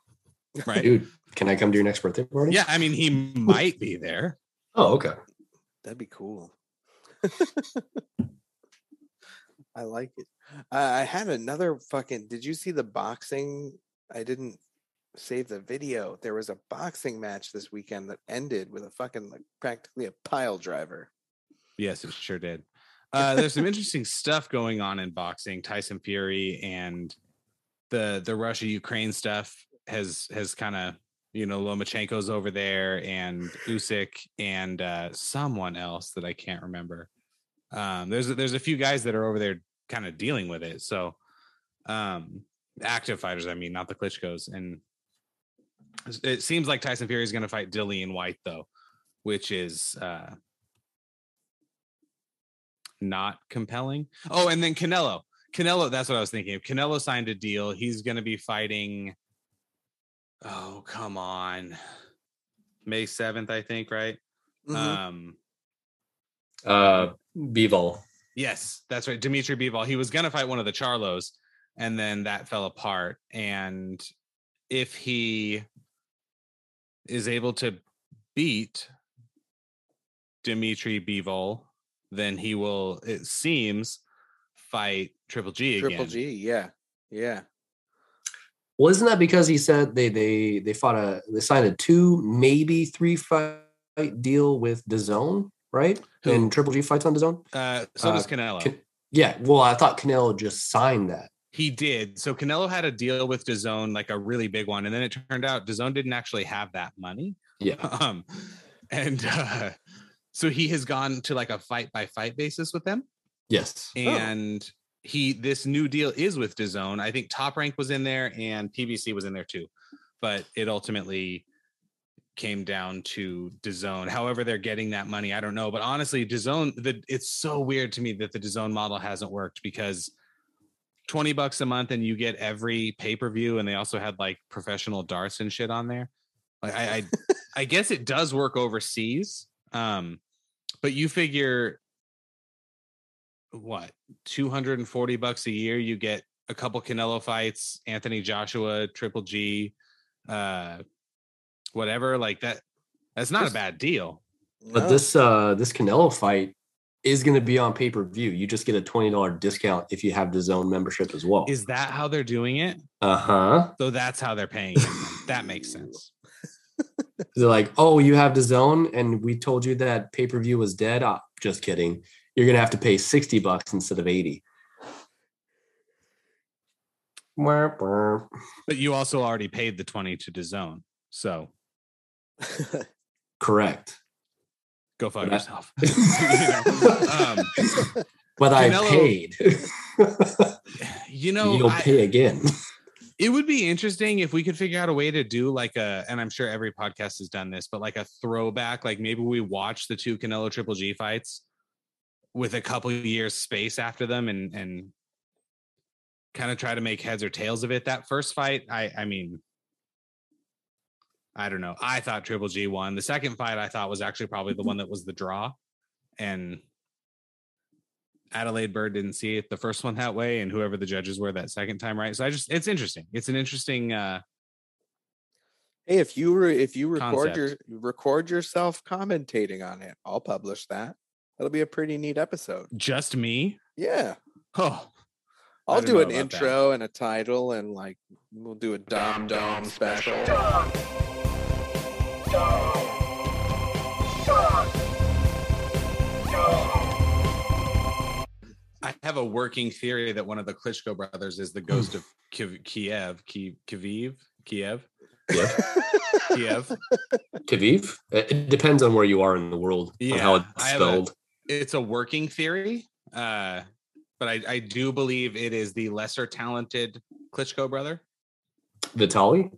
Right? Dude, can I come to your next birthday party? Yeah, I mean he might be there. Oh, okay. That'd be cool. I like it. Uh, I had another fucking. Did you see the boxing? I didn't save the video. There was a boxing match this weekend that ended with a fucking like practically a pile driver. Yes, it sure did. Uh, there's some interesting stuff going on in boxing. Tyson Fury and the the Russia Ukraine stuff has has kind of you know Lomachenko's over there and Usyk and uh, someone else that I can't remember. Um, there's a- there's a few guys that are over there kind of dealing with it. So um, active fighters, I mean, not the Klitschko's. And it seems like Tyson Fury is going to fight Dillian Whyte though, which is uh, not compelling. Oh, and then Canelo. Canelo, that's what I was thinking of. Canelo signed a deal. He's going to be fighting. Oh, come on. May 7th, I think, right? Mhm. Um, Uh, Bivol. yes, that's right. Dimitri Bivol. He was going to fight one of the Charlos, and then that fell apart. And if he is able to beat Dimitri Bivol, then he will, it seems, fight Triple G again. Triple G, yeah, yeah. Well, isn't that because he said they they they fought a they signed a two maybe three fight deal with DAZN, right? Who? And Triple G fights on DAZN. Uh, so Uh, does Canelo. Can- yeah. Well, I thought Canelo just signed that. He did. So Canelo had a deal with DAZN, like a really big one, and then it turned out DAZN didn't actually have that money. Yeah. Um, and uh, so he has gone to like a fight by fight basis with them, Yes. and he this new deal is with DAZN. I think Top Rank was in there and PBC was in there too, but it ultimately came down to DAZN. However, they're getting that money, I don't know. But honestly, DAZN, the it's so weird to me that the DAZN model hasn't worked because 20 bucks a month and you get every pay-per-view and they also had like professional darts and shit on there. Like I I, I guess it does work overseas. Um, but you figure what 240 bucks a year you get a couple Canelo fights, Anthony Joshua, Triple G, uh whatever like that that's not a bad deal. But No. this uh this Canelo fight is going to be on pay per view. You just get a twenty dollar discount if you have the zone membership as well. Is that how they're doing it? Uh huh. So that's how they're paying it. that makes sense. They're like, oh, you have the zone, and we told you that pay per view was dead. Ah, just kidding. You're gonna have to pay sixty bucks instead of eighty. Wah, wah. But you also already paid the 20 to the zone. So Correct. Go fuck But I- yourself. You know, um, But I paid. you know, You'll I- pay again. it would be interesting if we could figure out a way to do like a, and I'm sure every podcast has done this, but like a throwback, like maybe we watch the two Canelo Triple G fights with a couple of years space after them and and kind of try to make heads or tails of it. That first fight, I I mean, I don't know. I thought Triple G won. The second fight I thought was actually probably the one that was the draw. And Adalaide Byrd didn't see it the first one that way, and whoever the judges were that second time, right? So I just it's interesting. It's an interesting uh Hey, if you were if you record your record yourself commentating on it, I'll publish that. That'll be a pretty neat episode. just me. Yeah. Oh, I'll do an about that. intro and a title and like we'll do a Dom Dom special. I have a working theory that one of the Klitschko brothers is the ghost of Kiev, Kiev, Kiev, Kiev, Kiev, Yeah. It depends on where you are in the world on how it's have a- spelled. It's a working theory, uh, but I, I do believe it is the lesser talented Klitschko brother. Vitali.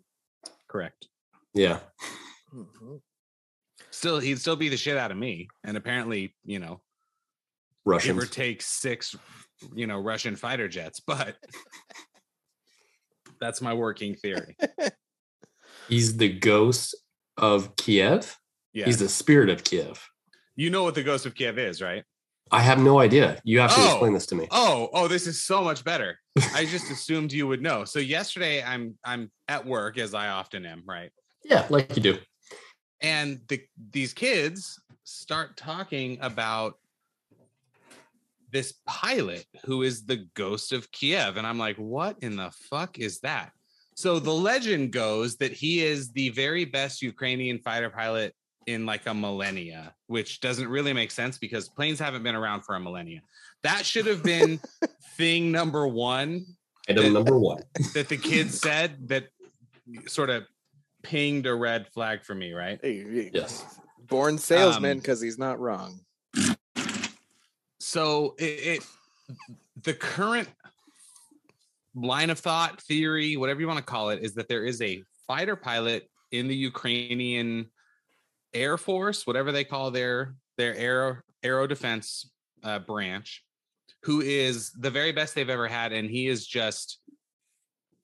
Correct. Yeah. Mhm. Still, he'd still be the shit out of me, and apparently, you know, give or take six, you know, Russian fighter jets. But that's my working theory. He's the ghost of Kiev. Yeah, He's the spirit of Kiev. you know what the ghost of Kiev is, right? I have no idea. You have to Oh. explain this to me. Oh, oh, this is so much better. I just assumed you would know. So yesterday, I'm I'm at work as I often am, right? Yeah, like you do. And the these kids start talking about this pilot who is the ghost of Kiev, and I'm like, what in the fuck is that? So the legend goes that he is the very best Ukrainian fighter pilot in like a millennia, which doesn't really make sense because planes haven't been around for a millennia. That should have been thing number one Item That- number one. that the kids said that sort of pinged a red flag for me, right? Yes. Born salesman Um, because he's not wrong. So it, it the current line of thought, theory, whatever you want to call it, is that there is a fighter pilot in the Ukrainian Air Force, whatever they call their their aero aero defense uh, branch, who is the very best they've ever had, and he is just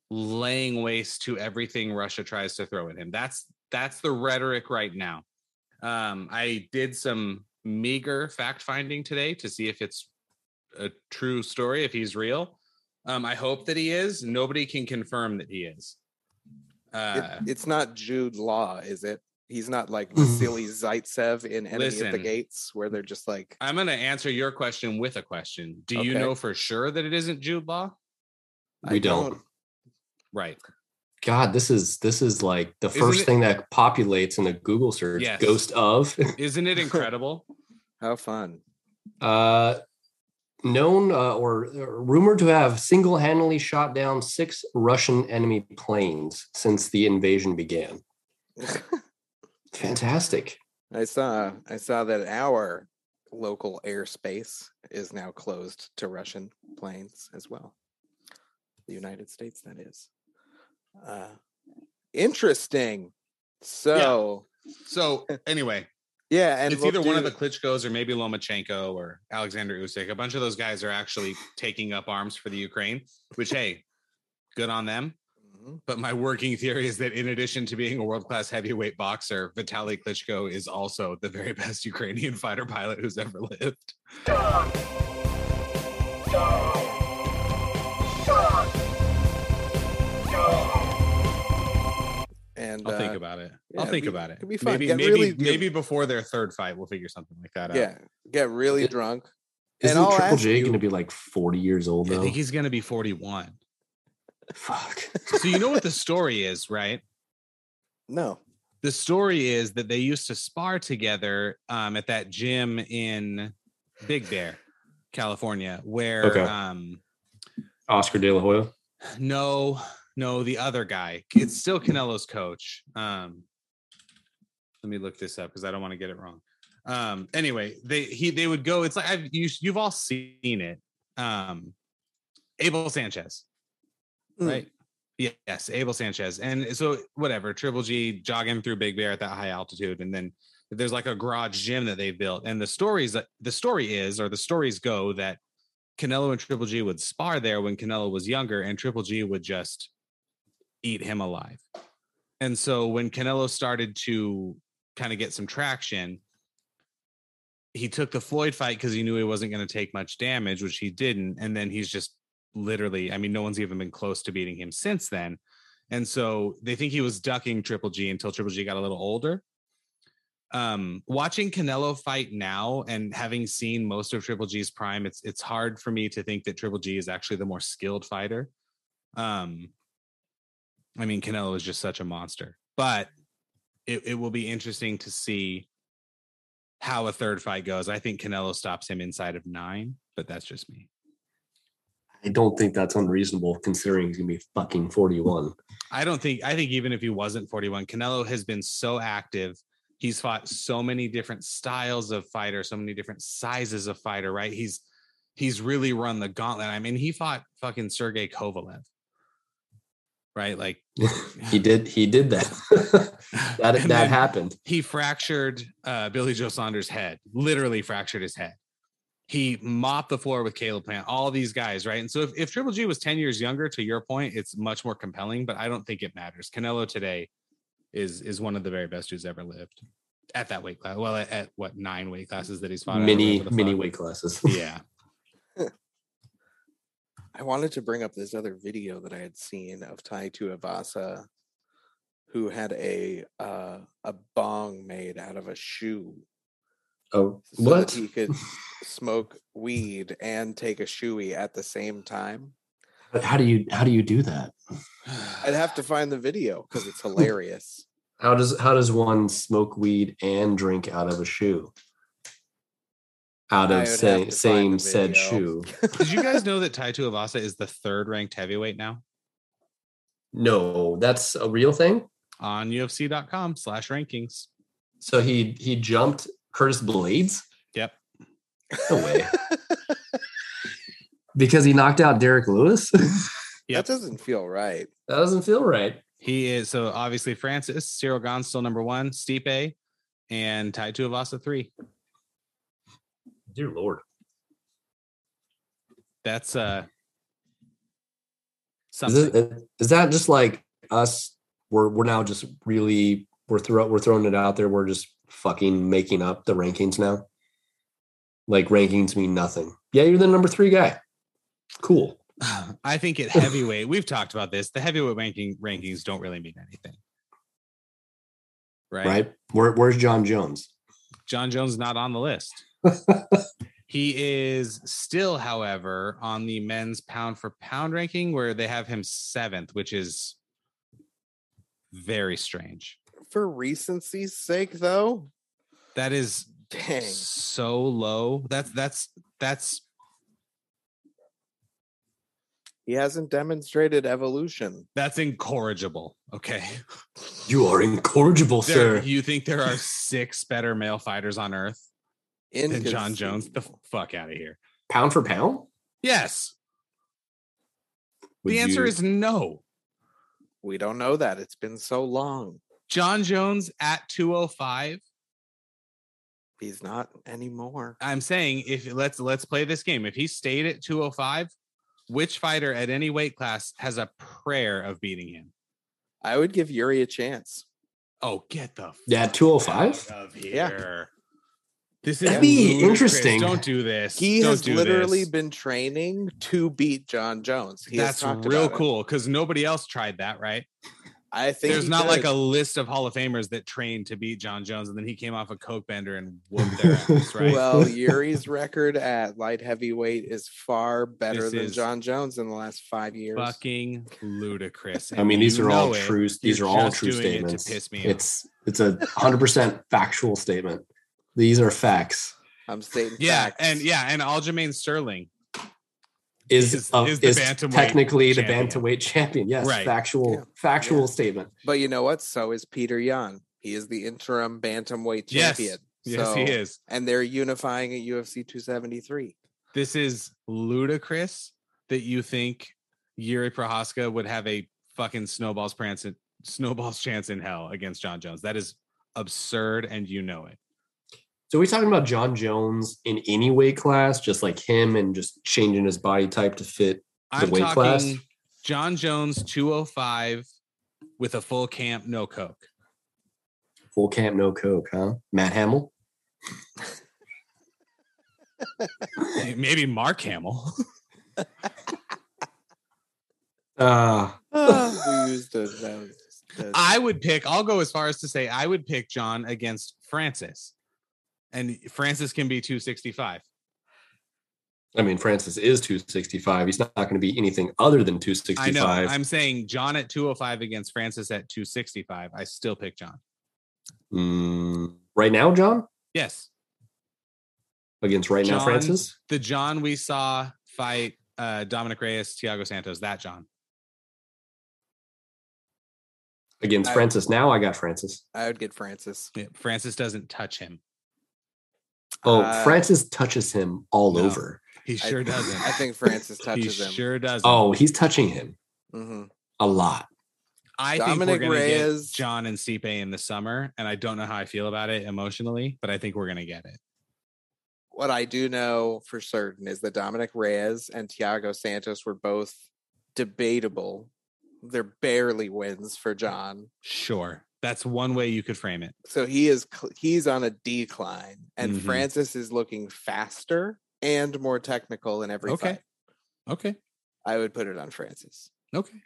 laying waste to everything Russia tries to throw at him. That's that's the rhetoric right now. Um, I did some meager fact finding today to see if it's a true story, if he's real. Um, I hope that he is. Nobody can confirm that he is. It- Uh, it's not Jude Law, is it? He's not like Mhm. Vasily Zaitsev in Enemy of the Gates, where they're just like, I'm going to answer your question with a question. Do you know for sure that it isn't Jude Law? I We don't. Right. God, this is this is like the Isn't first it- thing that populates in a Google search. Yes. Ghost of. Isn't it incredible? How fun! uh, known uh, or, or rumored to have single-handedly shot down six Russian enemy planes since the invasion began. Fantastic. I saw I saw that our local airspace is now closed to Russian planes as well. The United States, that is. Uh, interesting. So so, anyway, yeah, and it's we'll either one of the Klitschko's or maybe Lomachenko or Alexander Usyk. A bunch of those guys are actually taking up arms for the Ukraine, which, hey, good on them. Mhm. But my working theory is that in addition to being a world class heavyweight boxer, Vitaly Klitschko is also the very best Ukrainian fighter pilot who's ever lived. And I'll think uh, about it. I'll think we- about it. be fun. Maybe Get maybe really- maybe before their third fight, we'll figure something like that out. yeah, get really It- drunk. Isn't I'll Triple ask J going to be like 40 years old I think he's gonna be 41. Fuck. So you know what the story is, right? No, the story is that they used to spar together um, at that gym in Big Bear, California, where Okay. um, Oscar De La Hoya. no, no, the other guy. It's still Canelo's coach. Um, let me look this up because I don't want to get it wrong. Um, anyway, they he they would go. It's like I've you you've all seen it. Um, Abel Sanchez, Mm. right? Yes, Abel Sanchez, and so whatever. Triple G jogging through Big Bear at that high altitude, and then there's like a garage gym that they built. And the stories that the story is, or the stories go that Canelo and Triple G would spar there when Canelo was younger, and Triple G would just eat him alive. And so when Canelo started to kind of get some traction, he took the Floyd fight because he knew he wasn't going to take much damage, which he didn't. And then he's just literally, I mean, no one's even been close to beating him since then. And so they think he was ducking Triple G until Triple G got a little older. Um, watching Canelo fight now and having seen most of Triple G's prime, it's it's hard for me to think that Triple G is actually the more skilled fighter. Um, I mean, Canelo is just such a monster, but it, it will be interesting to see how a third fight goes. I think Canelo stops him inside of nine, but that's just me. I don't think that's unreasonable considering he's gonna be fucking 41. I don't think I think even if he wasn't 41, Canelo has been so active. He's fought so many different styles of fighter, so many different sizes of fighter, right? He's he's really run the gauntlet. I mean, he fought fucking Sergey Kovalev. Right? Like he did he did that. that And that happened. He fractured uh Billy Joe Saunders' head, literally fractured his head. He mopped the floor with Caleb Plant, all these guys, right? And so if, if Triple G was 10 years younger, to your point, it's much more compelling, but I don't think it matters. Canelo today is is one of the very best who's ever lived at that weight class. Well, at, at what nine weight classes that he's fought? at, or Mini mini fuck. weight classes. Yeah. I wanted to bring up this other video that I had seen of Tai Tuivasa, who had a uh, a bong made out of a shoe, Oh so what? he could smoke weed and take a shoey at the same time. How do you how do you do that? I'd have to find the video because it's hilarious. How does how does one smoke weed and drink out of a shoe? Out of would say, have to find same said shoe. Did you guys know that Tai Tuivasa is the third ranked heavyweight now No, that's a real thing. on UFC.com slash rankings? So he he jumped Curtis Blaydes. Yep. No way. because he knocked out Derrick Lewis. Yep. That doesn't feel right. that doesn't feel right. He is so obviously Francis, Cyril Gane still number one, Stipe, and Tai Tuivasa three. Dear Lord. That's uh Is, something. it, is that just like us? We're we're now just really we're throw, we're throwing it out there. We're just fucking making up the rankings now. Like rankings mean nothing. Yeah, you're the number three guy. Cool. I think at heavyweight, we've talked about this. The heavyweight ranking rankings don't really mean anything. Right. Right? Where, where's Jon Jones? Jon Jones not on the list. he is still, however, on the men's pound for pound ranking where they have him seventh, which is very strange. For recency's sake, though, That is dang. so low. That's that's that's He hasn't demonstrated evolution. that's incorrigible. Okay. You are incorrigible, There, sir. you think there are six better male fighters on earth than Jon Jones? The fuck out of here. Pound for pound? Yes. Would the answer you- is no. We don't know that. It's been so long. Jon Jones at 205. He's not anymore. I'm saying if let's let's play this game. If he stayed at 205, which fighter at any weight class has a prayer of beating him? I would give Yuri a chance. Oh, get the Yeah, 205? out of Yeah. Here. This is That'd be ludicrous. interesting. Don't do this. He Don't has literally this. been training to beat Jon Jones. He That's real cool because nobody else tried that, right? I think There's he not like a list of Hall of Famers that trained to beat Jon Jones, and then he came off a coke bender and whooped their ass, right? Well, Yuri's record at light heavyweight is far better This than Jon Jones in the last five years. fucking ludicrous. I mean, these are all it. true. These You're all true doing it to statements. piss me off. it's It's a hundred percent factual statement. These are facts. I'm stating Yeah, facts. and yeah, and Aljamain Sterling. Is Is- uh, is the is bantamweight technically the bantamweight champion? Yes, Right. factual Yeah. factual Yeah. statement. But you know what? So is Petr Yan. He is the interim bantamweight Yes. champion. Yes, he So- is. And they're unifying at UFC 273. This is ludicrous that you think Yuri Prochazka would have a fucking snowball's chance snowball's chance in hell against Jon Jones. That is absurd, and you know it. So are we talking about Jon Jones in any weight class, just like him, and just changing his body type to fit the I'm weight talking class? Jon Jones 205 with a full camp, no coke. full camp, no coke, huh? Matt Hamill. Maybe Mark Hamill. Uh, we used to. That was, that- I would pick, I'll go as far as to say I would pick John against Francis. And Francis can be 265. I mean, Francis is 265. He's not going to be anything other than I 265. know. I'm saying John at 205 against Francis at 265. I still pick John. Mm, right now, John? Yes. Against right now, Francis? The John we saw fight uh Dominick Reyes, Thiago Santos, that John. Against I- Francis now, I got Francis. I would get Francis. Yeah, Francis doesn't touch him. Oh, Uh, Francis touches him all no. over. He I- sure doesn't. I think Francis he touches him. sure doesn't. Oh, he's touching him hmm a lot. I Dominic think we're gonna Reyes- get John and Stipe in the summer, and I don't know how I feel about it emotionally, but I think we're gonna get it. What I do know for certain is that Dominick Reyes and Thiago Santos were both debatable. They're barely wins for John. Sure, that's one way you could frame it. So he is he's on a decline, and Mhm. Francis is looking faster and more technical in every Okay. fight. Okay, I would put it on Francis. okay.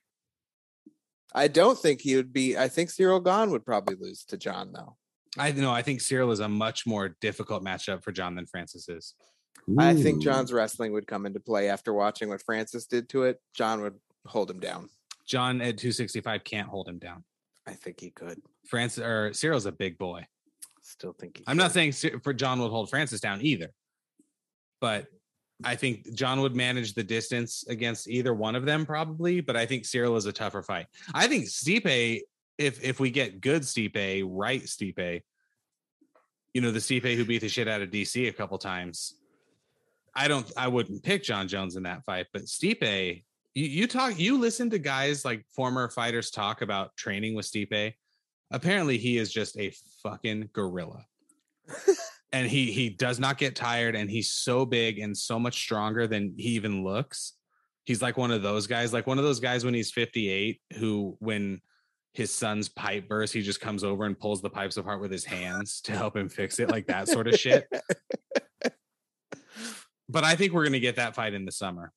I don't think he would be. I think Cyril Gane would probably lose to John though. I know. I think Cyril is a much more difficult matchup for John than Francis is. I think John's wrestling would come into play after watching what Francis did to it. John would hold him down. John at 265 can't hold him down. I think he could. Francis or Cyril's a big boy. Still think he I'm not saying for John would hold Francis down either, but I think John would manage the distance against either one of them probably. But I think Cyril is a tougher fight. I think Stipe, if if we get good Stipe, right Stipe, you know the Stipe who beat the shit out of DC a couple times. I don't. I wouldn't pick Jon Jones in that fight, but Stipe. You, you talk. You listen to guys like former fighters talk about training with Stipe. Apparently, he is just a fucking gorilla and he he does not get tired and he's so big and so much stronger than he even looks he's like one of those guys like one of those guys when he's 58 who when his son's pipe bursts he just comes over and pulls the pipes apart with his hands to help him fix it like that sort of shit but i think we're going to get that fight in the summer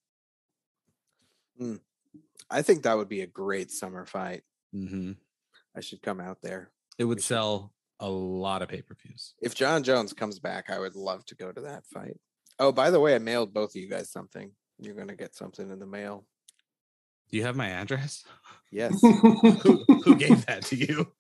I think that would be a great summer fight. hmm I should come out there. it would We should- sell a lot of pay-per-views If Jon Jones comes back, I would love to go to that fight. Oh, by the way, I mailed both of you guys something. You're gonna get something in the mail. do you have my address Yes. who, who gave that to you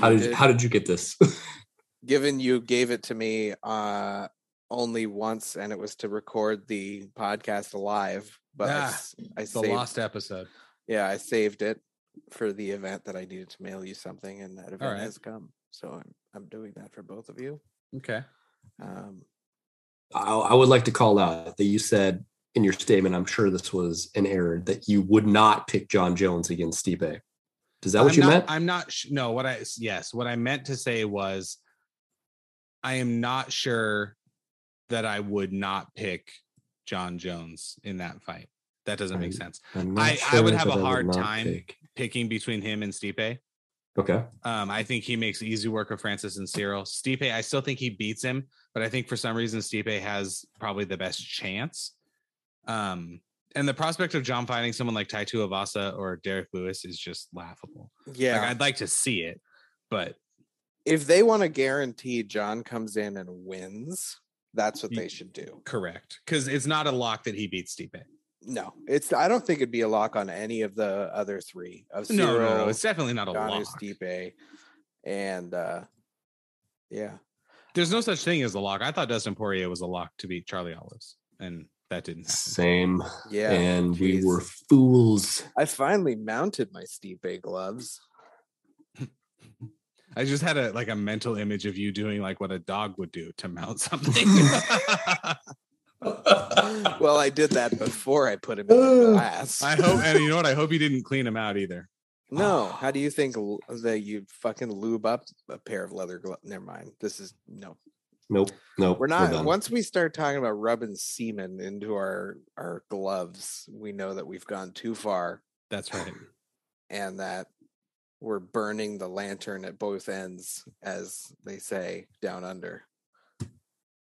how did did. how did you get this? Given you gave it to me uh only once and it was to record the podcast live, but I Ah, s- I, the saved lost episode yeah, I saved it for the event that I needed to mail you something and that event right. has come. So I'm I'm doing that for both of you. okay Um I, I would like to call out that you said in your statement, I'm sure this was an error, that you would not pick Jon Jones against Stipe. Is that what I'm you not, meant? I'm not. sh- No, what I yes, what I meant to say was, I am not sure that I would not pick John Jones in that fight. That doesn't make I'm- sense. I'm not I- I would have that a I hard time. pick. Picking between him and Stipe, Okay. um, I think he makes easy work of Francis and Cyril. Stipe, I still think he beats him, but I think for some reason Stipe has probably the best chance. Um, and the prospect of John fighting someone like Tai Tuivasa or Derrick Lewis is just laughable. yeah. Like, I'd like to see it, but if they want to guarantee John comes in and wins, that's what Ye- they should do. correct because it's not a lock that he beats Stipe. No, it's. I don't think it'd be a lock on any of the other three of No, no, no, it's definitely not a John, or lock. Stipe. and uh yeah. There's no such thing as a lock. I thought Dustin Poirier was a lock to beat Charlie Olives, and that didn't happen. Same. Yeah. and we were fools. I finally mounted my Stipe gloves. I just had a like a mental image of you doing like what a dog would do to mount something. well, I did that before I put him in the glass. I hope, and you know what? I hope you didn't clean him out either. No, how do you think l- that you'd fucking lube up a pair of leather gloves? Never mind. This is no. Nope. Nope. We're not. done. once we start talking about rubbing semen into our our gloves, we know that we've gone too far, That's right. and that we're burning the lantern at both ends, as they say down under.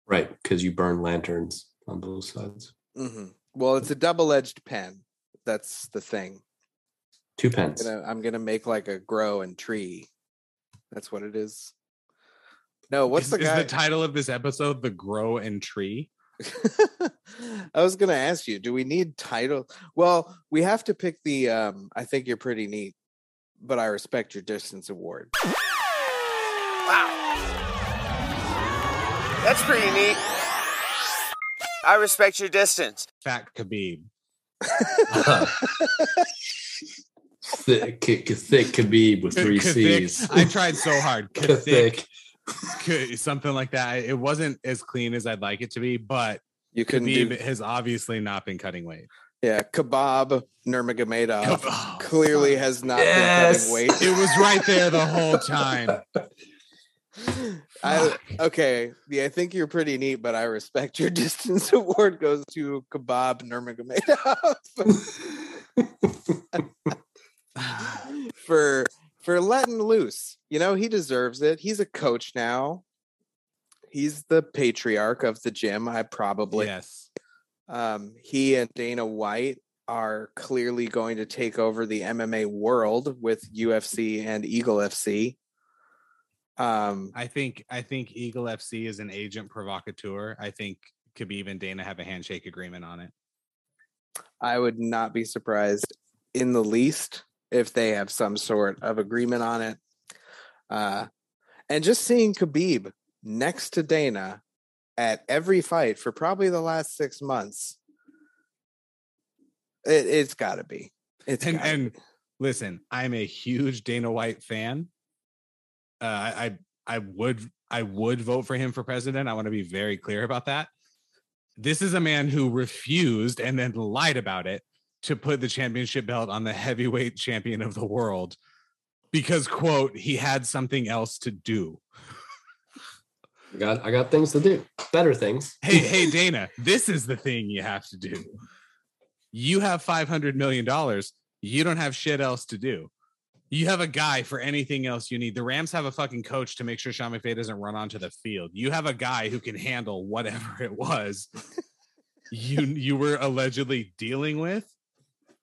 Right, because you burn lanterns on both sides. hmm Well, it's a double edged pen. That's the thing. Two I'm gonna, I'm gonna make like a grow and tree. That's what it is. No, what's is, the is the title of this episode? The Grow and Tree. I was gonna ask you, do we need title? Well, we have to pick the um I think you're pretty neat, but I respect your distance award. Wow. That's pretty neat. I respect your distance. Fat Khabib. thick, thick, thick Khabib with three Kathik. C's. I tried so hard. Kathik, Thick. K- something like that. It wasn't as clean as I'd like it to be, but You couldn't Khabib do has obviously not been cutting weight. Yeah, kebab Nurmagomedov Kebab. clearly has not been Yes. cutting weight. It was right there the whole time. I okay, yeah, I think you're pretty neat, but I respect your distance award goes to Kebab Nurmagomedov for for letting loose. You know, he deserves it. He's a coach now. He's the patriarch of the gym. I probably yes. Um, he and Dana White are clearly going to take over the MMA world with UFC and Eagle FC. Um, I think I think Eagle FC is an agent provocateur. I think Khabib and Dana have a handshake agreement on it. I would not be surprised in the least if they have some sort of agreement on it. Uh, and just seeing Khabib next to Dana at every fight for probably the last six months, it, it's got to be. It's and and be. listen, I'm a huge Dana White fan. Uh, I I I would I would vote for him for president. I want to be very clear about that. This is a man who refused and then lied about it to put the championship belt on the heavyweight champion of the world because quote he had something else to do. I got I got things to do. Better things. Hey hey Dana, this is the thing you have to do. You have 500 million dollars. You don't have shit else to do. You have a guy for anything else you need. The Rams have a fucking coach to make sure Sean McVay doesn't run onto the field. You have a guy who can handle whatever it was you you were allegedly dealing with.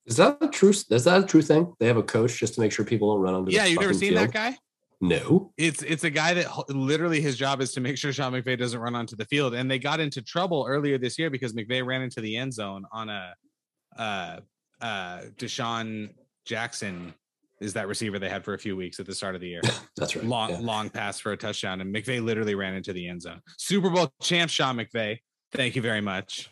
Is that a true? Is that a true thing? They have a coach just to make sure people don't run onto. The field. Yeah, you've never seen field? that guy? No. It's it's a guy that literally his job is to make sure Sean McVay doesn't run onto the field. And they got into trouble earlier this year because McVay ran into the end zone on a uh uh DeSean Jackson is that receiver they had for a few weeks at the start of the year. That's right. long yeah. long pass for a touchdown, and McVay literally ran into the end zone. Super Bowl champ Sean McVay. Thank you very much.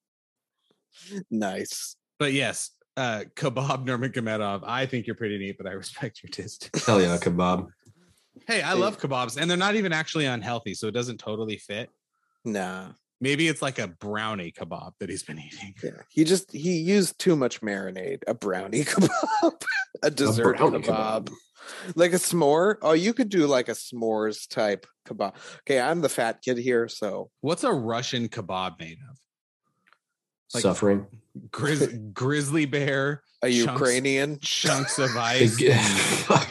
nice. But yes, uh Kebab Nurmagomedov, I think you're pretty neat, but I respect your taste. Hell yeah, kebab. Hey, I love kebabs, and they're not even actually unhealthy, so it doesn't totally fit. Nah. Maybe it's like a brownie kebab that he's been eating. Yeah. He just he used too much marinade. A brownie kebab. a dessert brownie kebab. kebab. Like a s'more. Oh, you could do like a s'mores type kebab. Okay, I'm the fat kid here, so What's a Russian kebab made of? Like- Suffering. Grizz- grizzly bear, a Chunks. Ukrainian. chunks of ice.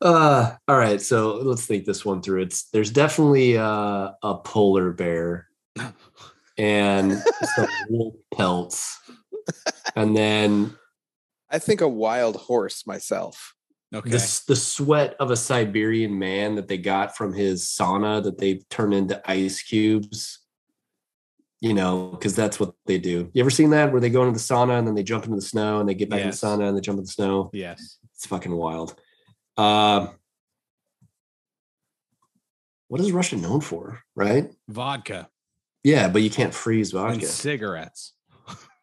uh, all right, so let's think this one through. It's there's definitely uh, a polar bear and some wool pelts, and then I think a wild horse myself. Okay. the the sweat of a Siberian man that they got from his sauna that they've turned into ice cubes. You know, because that's what they do. You ever seen that where they go into the sauna and then they jump into the snow and they get back Yes. in the sauna and they jump in the snow? yes. It's fucking wild. Um, what is Russia known for, right? Vodka Yeah, but you can't freeze and vodka. cigarettes.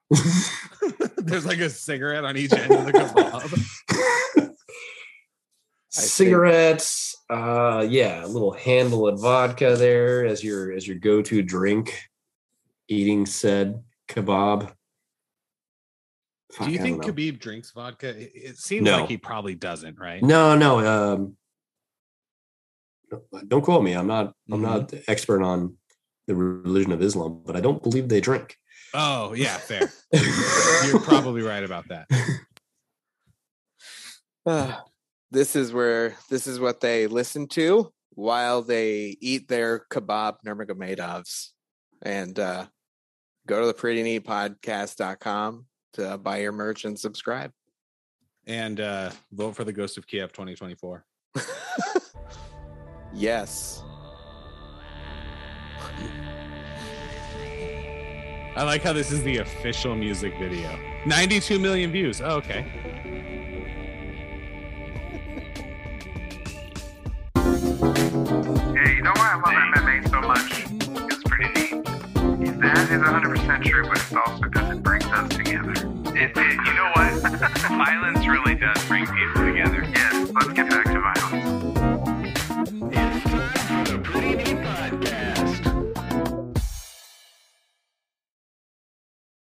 There's like a cigarette on each end of the kebab. Cigarettes, uh, yeah, a little handle of vodka there as your as your go-to drink. Eating said kebab. Fuck, Do you think don't know. Khabib drinks vodka? It, it seems No. like he probably doesn't, right? No, no. Um, don't quote me. I'm not. I'm Mhm. not the expert on the religion of Islam, but I don't believe they drink. Oh, yeah, fair. You're probably right about that. Ah, this is where this is what they listen to while they eat their kebab nurmagomedovs and uh go to the pretty neat podcast.com to buy your merch and subscribe And uh vote for the Ghost of Kiev 2024. yes I like how this is the official music video. 92 million views. Oh, okay. Yeah, you know why I love MMA so much? that is 100% true, but it's also because it brings us together. It, it, you know what? Violence really does bring people together. Yes, let's get back